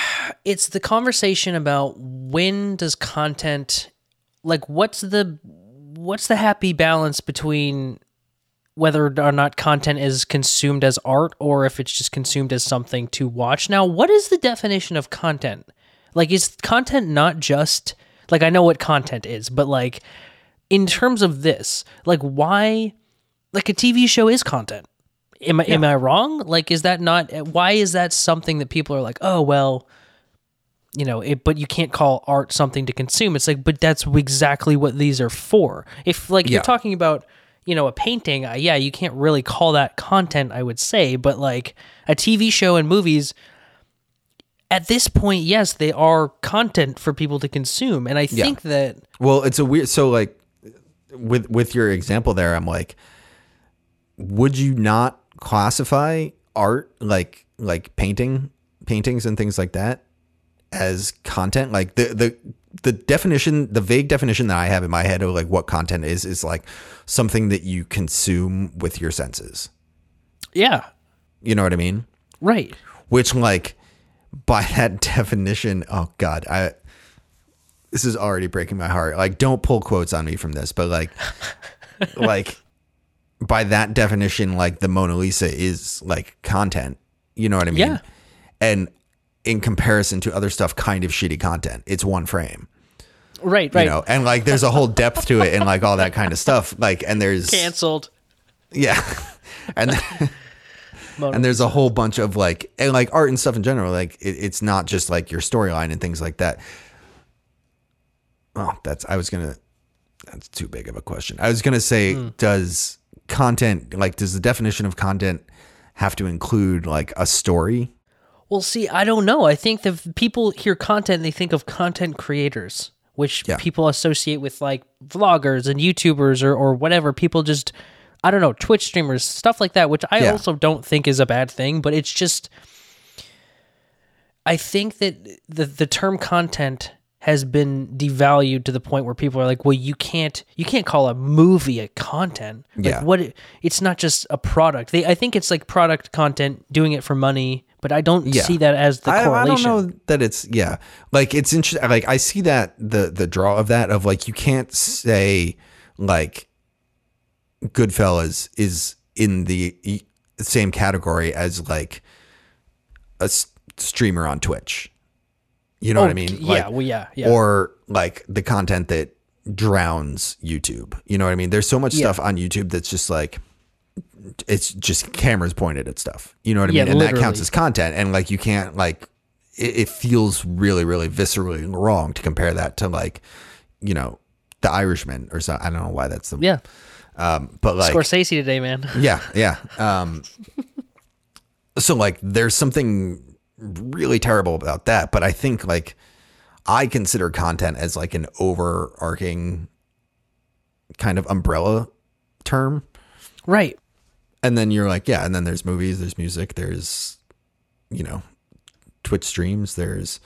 it's the conversation about when does content like what's the what's the happy balance between whether or not content is consumed as art or if it's just consumed as something to watch. Now, what is the definition of content? Like is content not just like I know what content is, but like in terms of this, like why like a TV show is content. Am I am I wrong? Like is that not why is that something that people are like, "Oh, well, you know, it, but you can't call art something to consume." It's like, but that's exactly what these are for. If like Yeah. you're talking about, you know, a painting, uh, yeah, you can't really call that content, I would say, but like a TV show and movies at this point, yes, they are content for people to consume. And I think that Well, it's a weird. So like with with your example there, I'm like, would you not classify art like like painting paintings and things like that as content? Like the the the definition, the vague definition that I have in my head of like what content is is like something that you consume with your senses. yeah, You know what I mean? right. which like by that <laughs> definition oh god i this is already breaking my heart. Like don't pull quotes on me from this but like <laughs> like by that definition like the mona lisa is like content. You know what i mean? Yeah. and in comparison to other stuff kind of shitty content. It's one frame. Right, right. you know and like there's a whole depth to it and like all that kind of stuff. Like and there's Cancelled. yeah. <laughs> And and there's a whole bunch of like and like art and stuff in general like it, it's not just like your storyline and things like that oh that's i was gonna that's too big of a question i was gonna say hmm. does content like does the definition of content have to include like a story Well, see, I don't know. I think that people hear content, they think of content creators, which Yeah. people associate with like vloggers and YouTubers or, or whatever. People just, I don't know, Twitch streamers, stuff like that, which I Yeah. also don't think is a bad thing, but it's just, I think that the, the term content has been devalued to the point where people are like, well, you can't, you can't call a movie a content. Like Yeah. what, it- it's not just a product. They, I think it's like product content doing it for money, but I don't Yeah. see that as the I, I correlation. don't know that it's yeah like it's interesting like i see that the the draw of that of like you can't say like goodfellas is in the same category as like a streamer on twitch you know what i Oh, mean yeah, Like, well, yeah, yeah. or like the content that drowns youtube you know what i mean there's so much Yeah. stuff on youtube that's just like it's just cameras pointed at stuff. You know what I Yeah, mean? And that counts as content. And like you can't like it, it feels really, really viscerally wrong to compare that to like, you know, the Irishman or so. I don't know why that's the yeah. Um but like Scorsese today, man. yeah, yeah. Um so like there's something really terrible about that, but I think like I consider content as like an overarching kind of umbrella term. right. And then you're like, yeah, and then there's movies, there's music, there's you know, Twitch streams, there's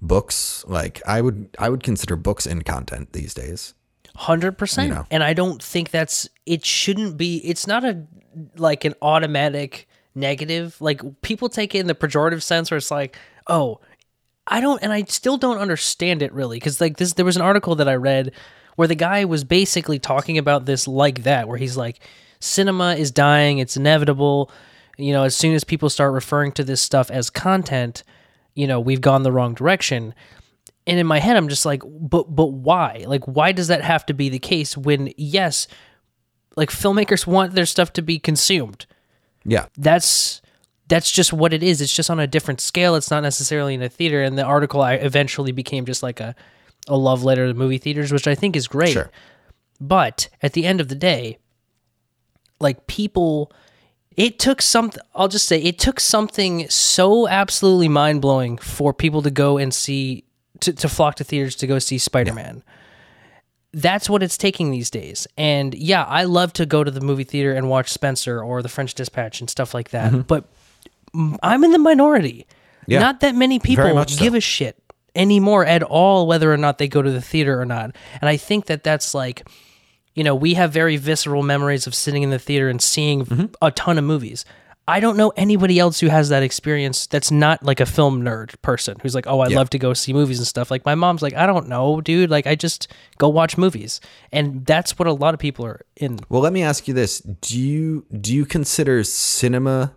books. Like I would I would consider books in content these days. Hundred percent. You know. And I don't think that's it shouldn't be it's not a like an automatic negative. Like people take it in the pejorative sense where it's like, oh, I don't and I still don't understand it really. Cause like this there was an article that I read where the guy was basically talking about this like that, where he's like, cinema is dying, it's inevitable. You know, as soon as people start referring to this stuff as content, you know, we've gone the wrong direction and in my head i'm just like but but why? Like why does that have to be the case when yes like filmmakers want their stuff to be consumed? Yeah. that's that's just what it is. It's just on a different scale. It's not necessarily in a theater. And the article i eventually became just like a a love letter to movie theaters which i think is great. Sure. but at the end of the day like people it took something i'll just say it took something so absolutely mind-blowing for people to go and see to, to flock to theaters to go see spider-man that's what it's taking these days and yeah i love to go to the movie theater and watch spencer or the french dispatch and stuff like that but mm, i'm in the minority Yeah. not that many people so. give a shit anymore at all whether or not they go to the theater or not and i think that that's like you know, we have very visceral memories of sitting in the theater and seeing Mm-hmm. a ton of movies. I don't know anybody else who has that experience that's not like a film nerd person who's like, oh, I Yeah. love to go see movies and stuff. Like my mom's like, I don't know, dude. Like I just go watch movies, and that's what a lot of people are in. Well, let me ask you this: Do you do you consider cinema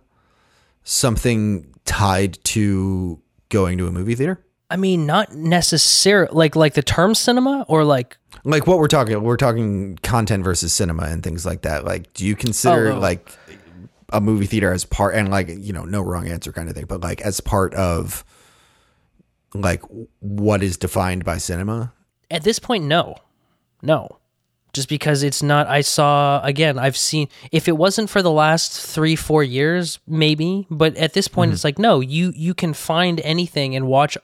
something tied to going to a movie theater? I mean, not necessarily like like the term cinema or like Like what we're talking, we're talking content versus cinema and things like that. Like, do you consider Oh, oh. like a movie theater as part and like you know no wrong answer kind of thing, but like as part of like what is defined by cinema? at this point, no, no, just because it's not. I saw again. I've seen if it wasn't for the last three four years, maybe. But at this point, mm-hmm. it's like no. You you can find anything and watch.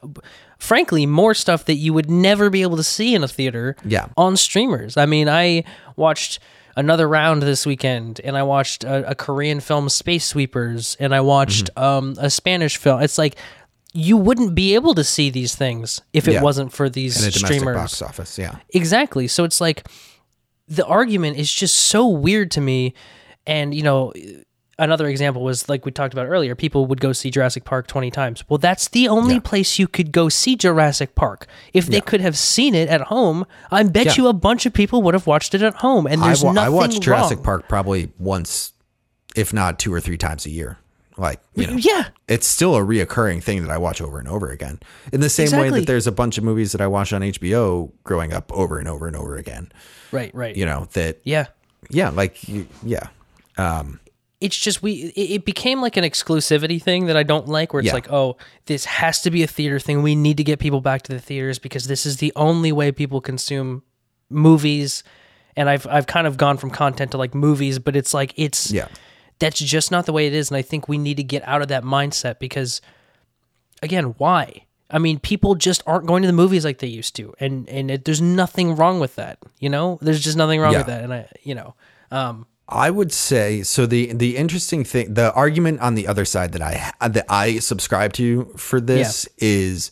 Frankly, more stuff that you would never be able to see in a theater. Yeah. on streamers. I mean, I watched another round this weekend, and I watched a, a Korean film, Space Sweepers, and I watched um, a Spanish film. It's like you wouldn't be able to see these things if it Yeah. wasn't for these a streamers. box office, yeah. Exactly. So it's like the argument is just so weird to me. And, you know, another example was like we talked about earlier people would go see Jurassic Park 20 times. Well, that's the only Yeah. place you could go see Jurassic Park. If they could have seen it at home, I bet Yeah. you a bunch of people would have watched it at home. And I, there's wa- I nothing watched Jurassic wrong. Park probably once, if not two or three times a year. Like, you know, Yeah. it's still a reoccurring thing that I watch over and over again. In the same way that there's a bunch of movies that I watched on HBO growing up over and over and over again. Right, right. You know, that, Yeah. yeah, like, yeah. Um, it's just we it, became like an exclusivity thing that I don't like where it's Yeah. like oh this has to be a theater thing. We need to get people back to the theaters because this is the only way people consume movies. And I've I've kind of gone from content to like movies but it's like it's Yeah. that's just not the way it is. And I think we need to get out of that mindset because again why? I mean people just aren't going to the movies like they used to. And and it, there's nothing wrong with that you know? There's just nothing wrong Yeah. with that. And I you know um I would say so. The the interesting thing, the argument on the other side that I that I subscribe to for this is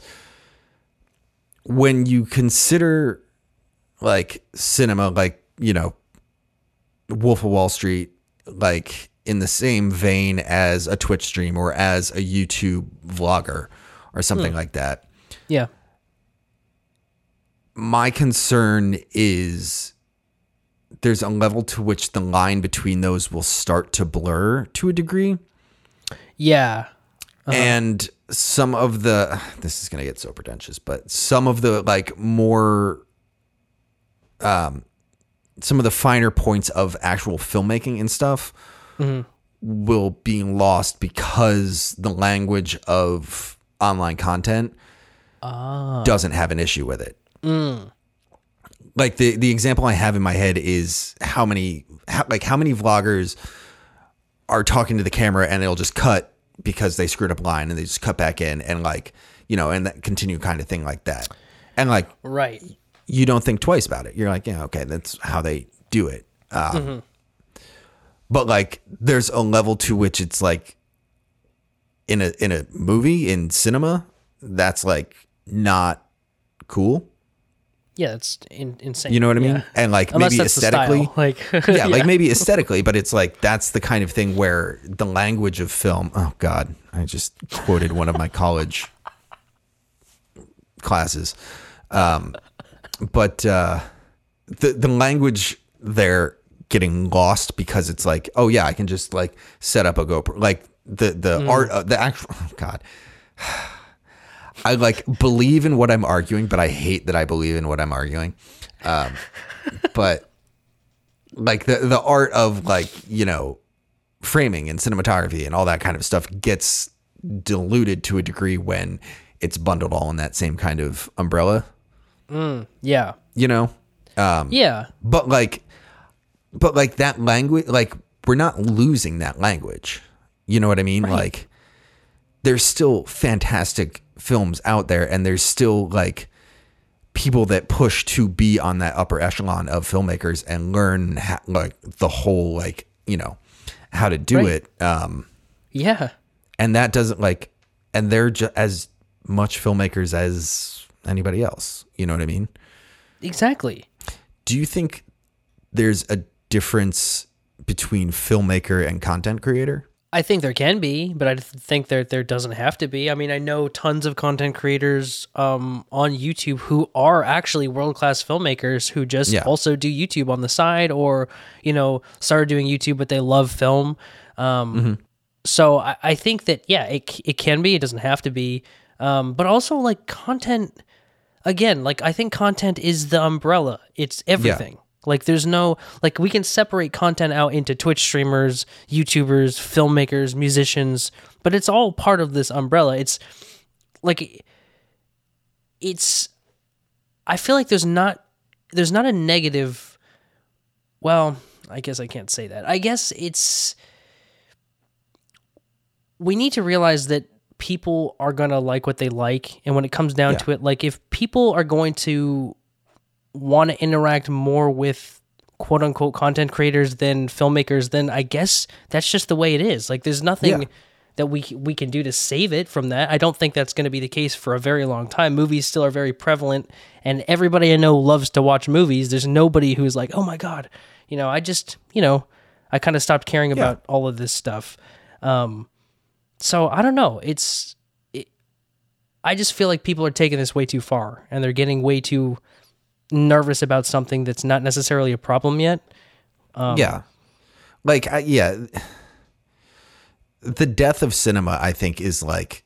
when you consider like cinema, like you know, Wolf of Wall Street, like in the same vein as a Twitch stream or as a YouTube vlogger or something hmm. like that. yeah My concern is there's a level to which the line between those will start to blur to a degree. yeah. Uh-huh. And some of the this is going to get so pretentious, but some of the like more um some of the finer points of actual filmmaking and stuff mm-hmm. will be lost because the language of online content ah. doesn't have an issue with it. Mm. Like the the example I have in my head is how many how, like how many vloggers are talking to the camera and it'll just cut because they screwed up line and they just cut back in and like you know and that continue kind of thing like that. And like right. you don't think twice about it. You're like yeah okay that's how they do it. Um, but like there's a level to which it's like in a in a movie in cinema that's like not cool Yeah, that's in, insane. you know what i mean Yeah. and like Unless maybe aesthetically <laughs> <laughs> like yeah, like maybe aesthetically, but it's like that's the kind of thing where the language of film. Oh God, I just quoted one of my college classes, um, but uh, the the language there getting lost because it's like, oh yeah, I can just like set up a GoPro, like the the art, uh, the actual. <laughs> Oh God. I like believe in what I'm arguing, but I hate that I believe in what I'm arguing. Um, but like the the art of like you know framing and cinematography and all that kind of stuff gets diluted to a degree when it's bundled all in that same kind of umbrella. Yeah, you know? Um yeah, but like but like that language like we're not losing that language. You know what i mean? Like there's still fantastic films out there and there's still like people that push to be on that upper echelon of filmmakers and learn ha- like the whole like you know how to do Right. it um yeah. and that doesn't like and they're just as much filmmakers as anybody else you know what i mean Exactly. do you think there's a difference between filmmaker and content creator? I think there can be, but I think that there doesn't have to be. I mean, I know tons of content creators um, on YouTube who are actually world class filmmakers who just Yeah. also do YouTube on the side, or you know, started doing YouTube, but they love film. Um, So I, I think that yeah, it it can be. It doesn't have to be, um, but also like content. Again, like I think content is the umbrella. It's everything. Like there's no like we can separate content out into Twitch streamers, YouTubers, filmmakers, musicians, but it's all part of this umbrella. It's like it's I feel like there's not there's not a negative well, I guess I can't say that. I guess it's we need to realize that people are going to like what they like and when it comes down Yeah. to it like if people are going to want to interact more with quote unquote content creators than filmmakers, then I guess that's just the way it is. Like there's nothing Yeah. that we we can do to save it from that. I don't think that's going to be the case for a very long time. Movies still are very prevalent and everybody I know loves to watch movies. There's nobody who's like, "Oh my god." You know, I just, you know, I kind of stopped caring about all of this stuff. Um so I don't know. It's it, I just feel like people are taking this way too far and they're getting way too nervous about something that's not necessarily a problem yet. Um, yeah. Like, I, yeah. The death of cinema, I think, is like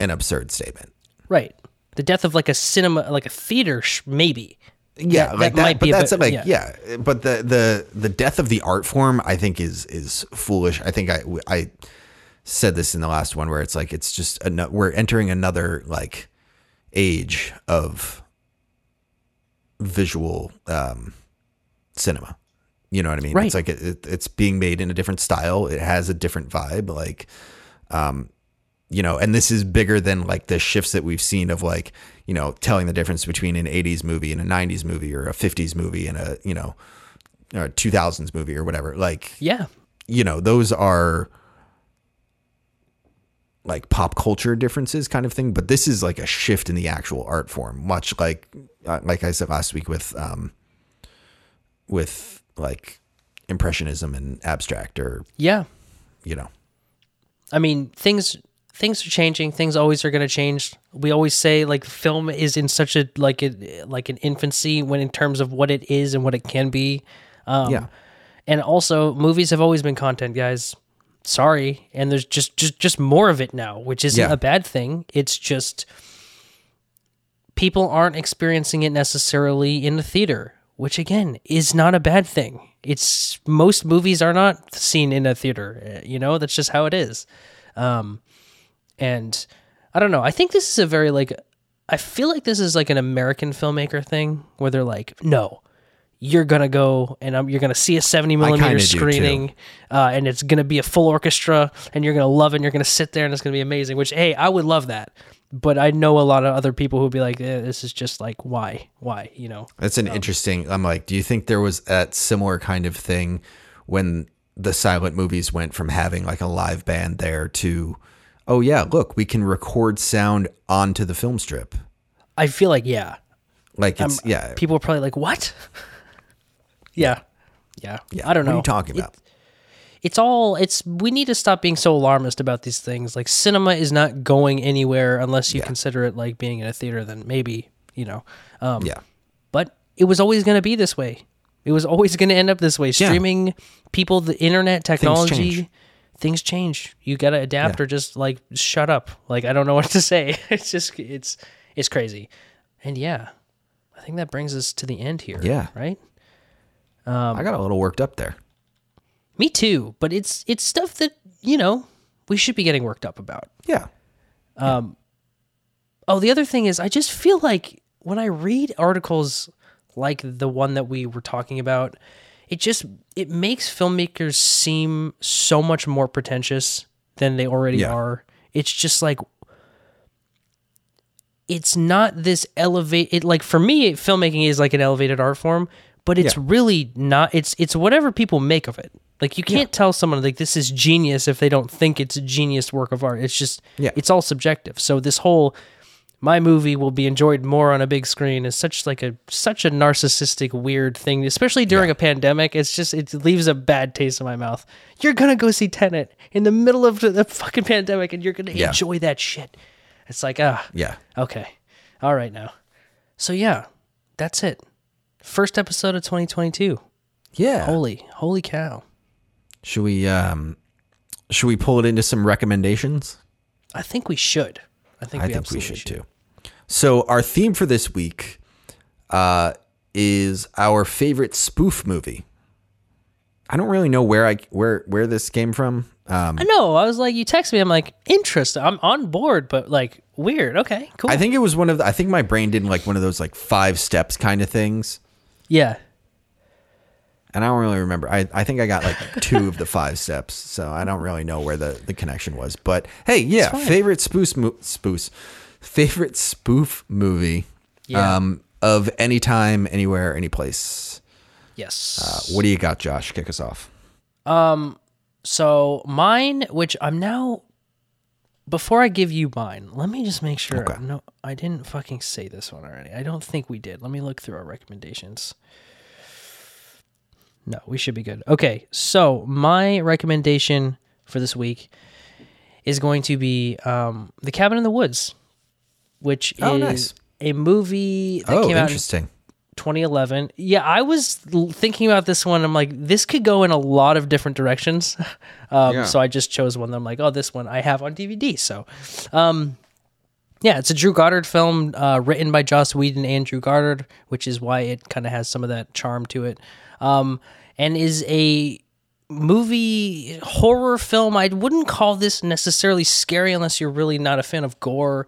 an absurd statement. Right. The death of like a cinema, like a theater, sh- maybe. Yeah, that like that. might but be that's bit- like yeah. yeah. But the the the death of the art form, I think, is is foolish. I think I I said this in the last one where it's like it's just ano- we're entering another like age of visual um, cinema. You know what I mean? Right. It's like it, it, it's being made in a different style. It has a different vibe. Like, um, you know, and this is bigger than like the shifts that we've seen of like, you know, telling the difference between an 80s movie and a 90s movie or a 50s movie and a, you know, or a 2000s movie or whatever. Like, Yeah. you know, those are like pop culture differences kind of thing, but this is like a shift in the actual art form, much like uh, like I said last week with um with like impressionism and abstract or, Yeah. you know. I mean, things things are changing. Things always are going to change. We always say like film is in such a like a like an infancy when in terms of what it is and what it can be. Um, yeah. and also movies have always been content, guys. Sorry, and there's just just just more of it now, which isn't Yeah. a bad thing. It's just people aren't experiencing it necessarily in the theater, which again is not a bad thing. It's most movies are not seen in a theater. eh, You know, that's just how it is. Um, and I don't know. I think this is a very like I feel like this is like an American filmmaker thing where they're like, no, you're gonna go and um, you're gonna see a 70 millimeter kinda do, too. screening, uh, and it's gonna be a full orchestra, and you're gonna love it. and You're gonna sit there and it's gonna be amazing. Which hey, I would love that. But I know a lot of other people who'd be like, eh, this is just like why, why, you know? That's an interesting. I'm like, do you think there was that similar kind of thing when the silent movies went from having like a live band there to, oh yeah, look, we can record sound onto the film strip. I feel like yeah, Like it's yeah, people are probably like, what? <laughs> yeah. yeah, yeah. I don't know. What are you talking It- about? It's all it's we need to stop being so alarmist about these things. Like cinema is not going anywhere unless you consider it like being in a theater then maybe you know um yeah, but it was always going to be this way. It was always going to end up this way. Streaming people the internet technology change. things change. You got to adapt Yeah. or just like shut up. Like i don't know <laughs> what to say. It's just it's it's crazy. And yeah i think that brings us to the end here Yeah. right? Um, I got a little worked up there. Me too but it's it's stuff that you know we should be getting worked up about Yeah, um, Oh, the other thing is, I just feel like when I read articles like the one that we were talking about, it just it makes filmmakers seem so much more pretentious than they already Yeah. are. It's just like it's not this elevate it like for me filmmaking is like an elevated art form but it's Yeah. really not it's it's whatever people make of it like you can't tell someone like this is genius if they don't think it's a genius work of art. It's just Yeah. it's all subjective. So this whole my movie will be enjoyed more on a big screen is such like a such a narcissistic weird thing especially during a pandemic. It's just it leaves a bad taste in my mouth. You're gonna go see Tenet in the middle of the, the <laughs> fucking pandemic and you're gonna Yeah. enjoy that shit. It's like ah. Yeah. okay. All right now. So yeah that's it. First episode of 2022 Yeah. holy holy cow Should we um should we pull it into some recommendations? i think we should i think I we think we should too. So our theme for this week uh is our favorite spoof movie. I don't really know where I where where this came from. Um I know. I was like, you text me. I'm like, interested. I'm on board, but like, weird. Okay, cool. I think it was one of the, I think my brain did like one of those like five steps kind of things. yeah. And I don't really remember. I, I think I got like <laughs> two of the five steps, so I don't really know where the, the connection was. But hey, yeah, favorite spoof mo- spoof favorite spoof movie Yeah. um, of any time, anywhere, any place. Yes. What do you got, Josh? Kick us off. Um. so mine, which I'm now. Before I give you mine, let me just make sure. Okay. No, I didn't fucking say this one already. I don't think we did. Let me look through our recommendations. No, we should be good. Okay, so my recommendation for this week is going to be um, The Cabin in the Woods, which Oh, is nice. a movie that Oh, came out in interesting. 2011. Yeah, I was thinking about this one. I'm like, this could go in a lot of different directions. <laughs> um, Yeah. So I just chose one that I'm like, oh, this one I have on DVD. So, um, yeah, it's a Drew Goddard film uh, written by Joss Whedon and Drew Goddard, which is why it kind of has some of that charm to it. Um, and is a movie horror film. I wouldn't call this necessarily scary unless you're really not a fan of gore,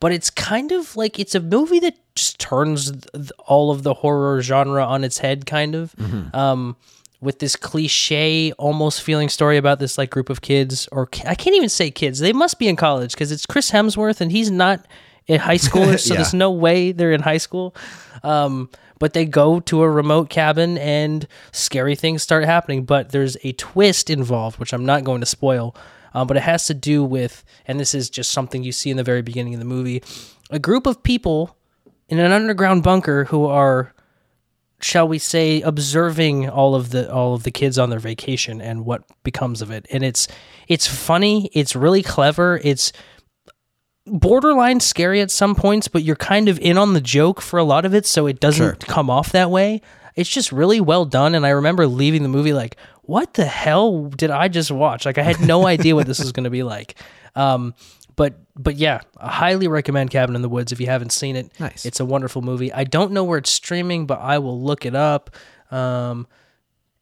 but it's kind of like it's a movie that just turns th- all of the horror genre on its head, kind of. Um, with this cliche, almost feeling story about this like group of kids, or I can't even say kids. They must be in college because it's Chris Hemsworth and he's not in high school, <laughs> so Yeah. there's no way they're in high school. Um, but they go to a remote cabin and scary things start happening. But there's a twist involved, which I'm not going to spoil. Um, but it has to do with, and this is just something you see in the very beginning of the movie, a group of people in an underground bunker who are, shall we say, observing all of the all of the kids on their vacation and what becomes of it. And it's it's funny, it's really clever, it's borderline scary at some points, but you're kind of in on the joke for a lot of it, so it doesn't Sure. come off that way. It's just really well done, and I remember leaving the movie like, "What the hell did I just watch?" Like I had no <laughs> idea what this was going to be like. Um, but but yeah, I highly recommend Cabin in the Woods if you haven't seen it. Nice. It's a wonderful movie. I don't know where it's streaming, but I will look it up. Um,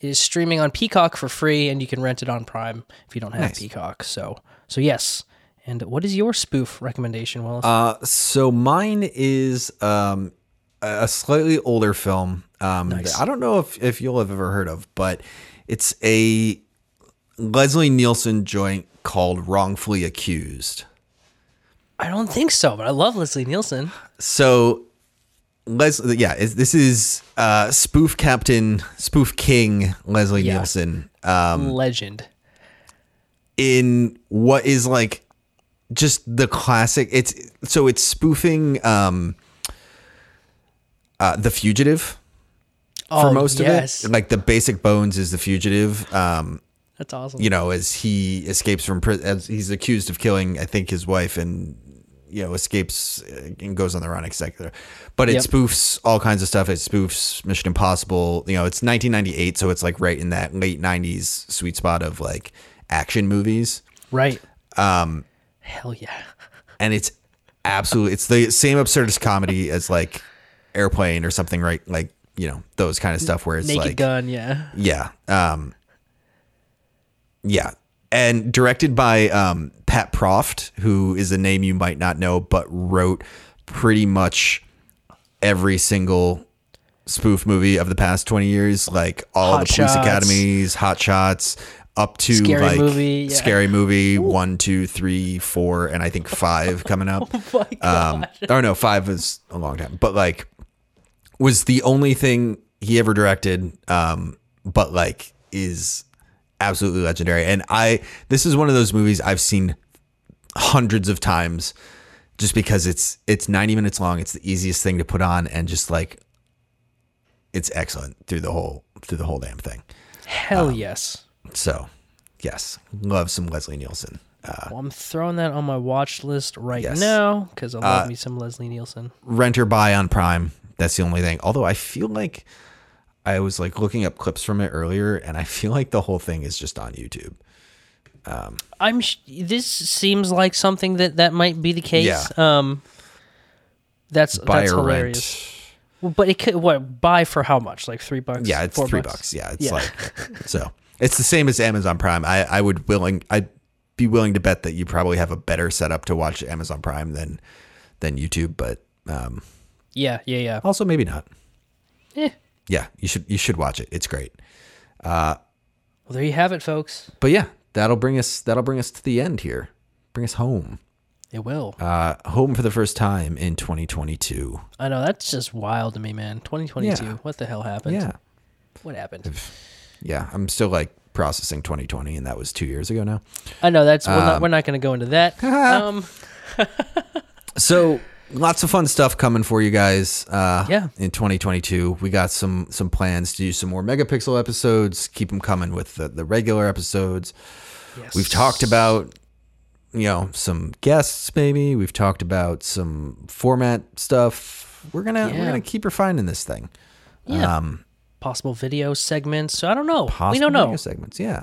it is streaming on Peacock for free, and you can rent it on Prime if you don't have Nice. Peacock. So so yes. And what is your spoof recommendation, Willis? Uh, so mine is um, a slightly older film. Um, that I don't know if, if you'll have ever heard of, but it's a Leslie Nielsen joint called Wrongfully Accused. I don't think so, but I love Leslie Nielsen. So, Leslie, yeah, is- this is uh, spoof captain, spoof king Leslie Yeah. Nielsen um, Legend. in what is like just the classic. It's so it's spoofing um, uh, the fugitive for Oh, most yes. of it. Like the basic bones is the fugitive. Um, That's awesome. you know, as he escapes from prison, as he's accused of killing, I think his wife, and you know, escapes uh, and goes on the run, etc. But it Yep. spoofs all kinds of stuff. It spoofs Mission Impossible. You know, it's 1998, so it's like right in that late 90s sweet spot of like action movies, Right. Um. Hell yeah. and it's absolutely it's the same absurdist comedy <laughs> as like Airplane or something, right? Like you know those kind of stuff where it's like Naked like Gun. Yeah. Yeah. Um Yeah. And directed by um Pat Proft, who is a name you might not know, but wrote pretty much every single spoof movie of the past 20 years, like all Hot the police Shots. academies, hot shots, up to Scary like Movie, yeah. scary movie one, two, three, four, and I think five coming up. <laughs> Oh. Um, or no, five was a long time, but like was the only thing he ever directed. Um, but like is absolutely legendary. And I, this is one of those movies I've seen hundreds of times just because it's it's 90 minutes long. It's the easiest thing to put on, and just like it's excellent through the whole through the whole damn thing. Hell Um, yes. So, yes, love some Leslie Nielsen. Uh, Well, I'm throwing that on my watch list right Yes. now because I love Uh, me some Leslie Nielsen. rent or buy on Prime. That's the only thing. Although I feel like I was like looking up clips from it earlier, and I feel like the whole thing is just on YouTube. Um, I'm. Sh- this seems like something that that might be the case. Yeah. Um. That's Buy that's hilarious. rent. Well, but it could what buy for how much? Like three bucks? Yeah, it's Four three bucks. Yeah, it's Yeah. like <laughs> so. It's the same as Amazon Prime. I I would willing I'd be willing to bet that you probably have a better setup to watch Amazon Prime than than YouTube, but um, Yeah, yeah, yeah. also maybe not. Eh. Yeah, you should you should watch it. It's great. Well, there you have it, folks. But yeah, that'll bring us that'll bring us to the end here. Bring us home. It will. Uh, home for the first time in 2022. I know that's just wild to me, man. 2022. Yeah. What the hell happened? Yeah, What happened? Yeah. I'm still like processing 2020, and that was two years ago now. I know that's we're Um, not we're not going to go into that. <laughs> um. <laughs> So lots of fun stuff coming for you guys. Uh, Yeah. in 2022, we got some some plans to do some more megapixel episodes. Keep them coming with the, the regular episodes. Yes. We've talked about you know some guests maybe. We've talked about some format stuff. We're gonna we're gonna keep refining this thing. Yeah. Um, possible video segments. So I don't know. we don't know. video segments. Yeah.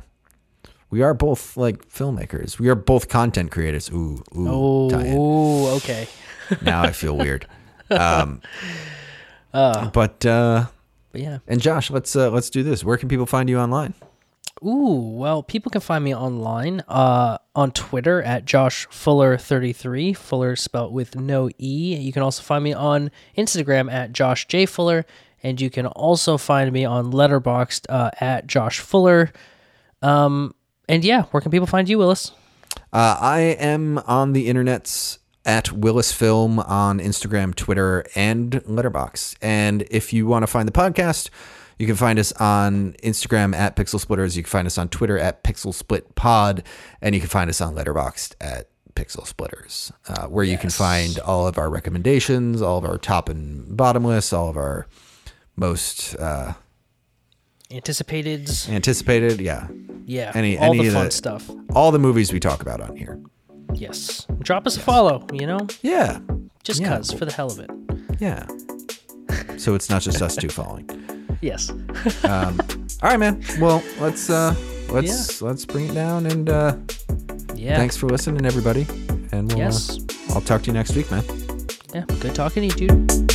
We are both like filmmakers. We are both content creators. Ooh, ooh, Oh, ooh, okay. <laughs> now I feel weird. Um, Uh. but uh, But yeah. and Josh, let's uh, let's do this. Where can people find you online? Ooh, well, people can find me online uh, on Twitter at Josh Fuller 33 Fuller spelled with no E. You can also find me on Instagram at Josh J. Fuller. And you can also find me on Letterboxd uh, at Josh Fuller. Um, and yeah, where can people find you, Willis? Uh, I am on the internets at Willis Film on Instagram, Twitter, and Letterboxd. And if you want to find the podcast, you can find us on Instagram at Pixel Splitters. You can find us on Twitter at Pixel Split Pod, and you can find us on Letterboxd at Pixel Splitters, uh, where you can find all of our recommendations, all of our top and bottom lists, all of our most uh, Anticipated. anticipated. Yeah, Yeah. Any- all any the fun the- stuff. all the movies we talk about on here. Yes. Drop us a follow, you know? Yeah, Just Yeah. cuz, for the hell of it. yeah. So it's not just us two <laughs> following. Yes. All right, man. Well, let's uh let's let's bring it down and uh Yeah. thanks for listening everybody. And we'll Yes. uh, I'll talk to you next week, man. Yeah. Good talking to you, dude.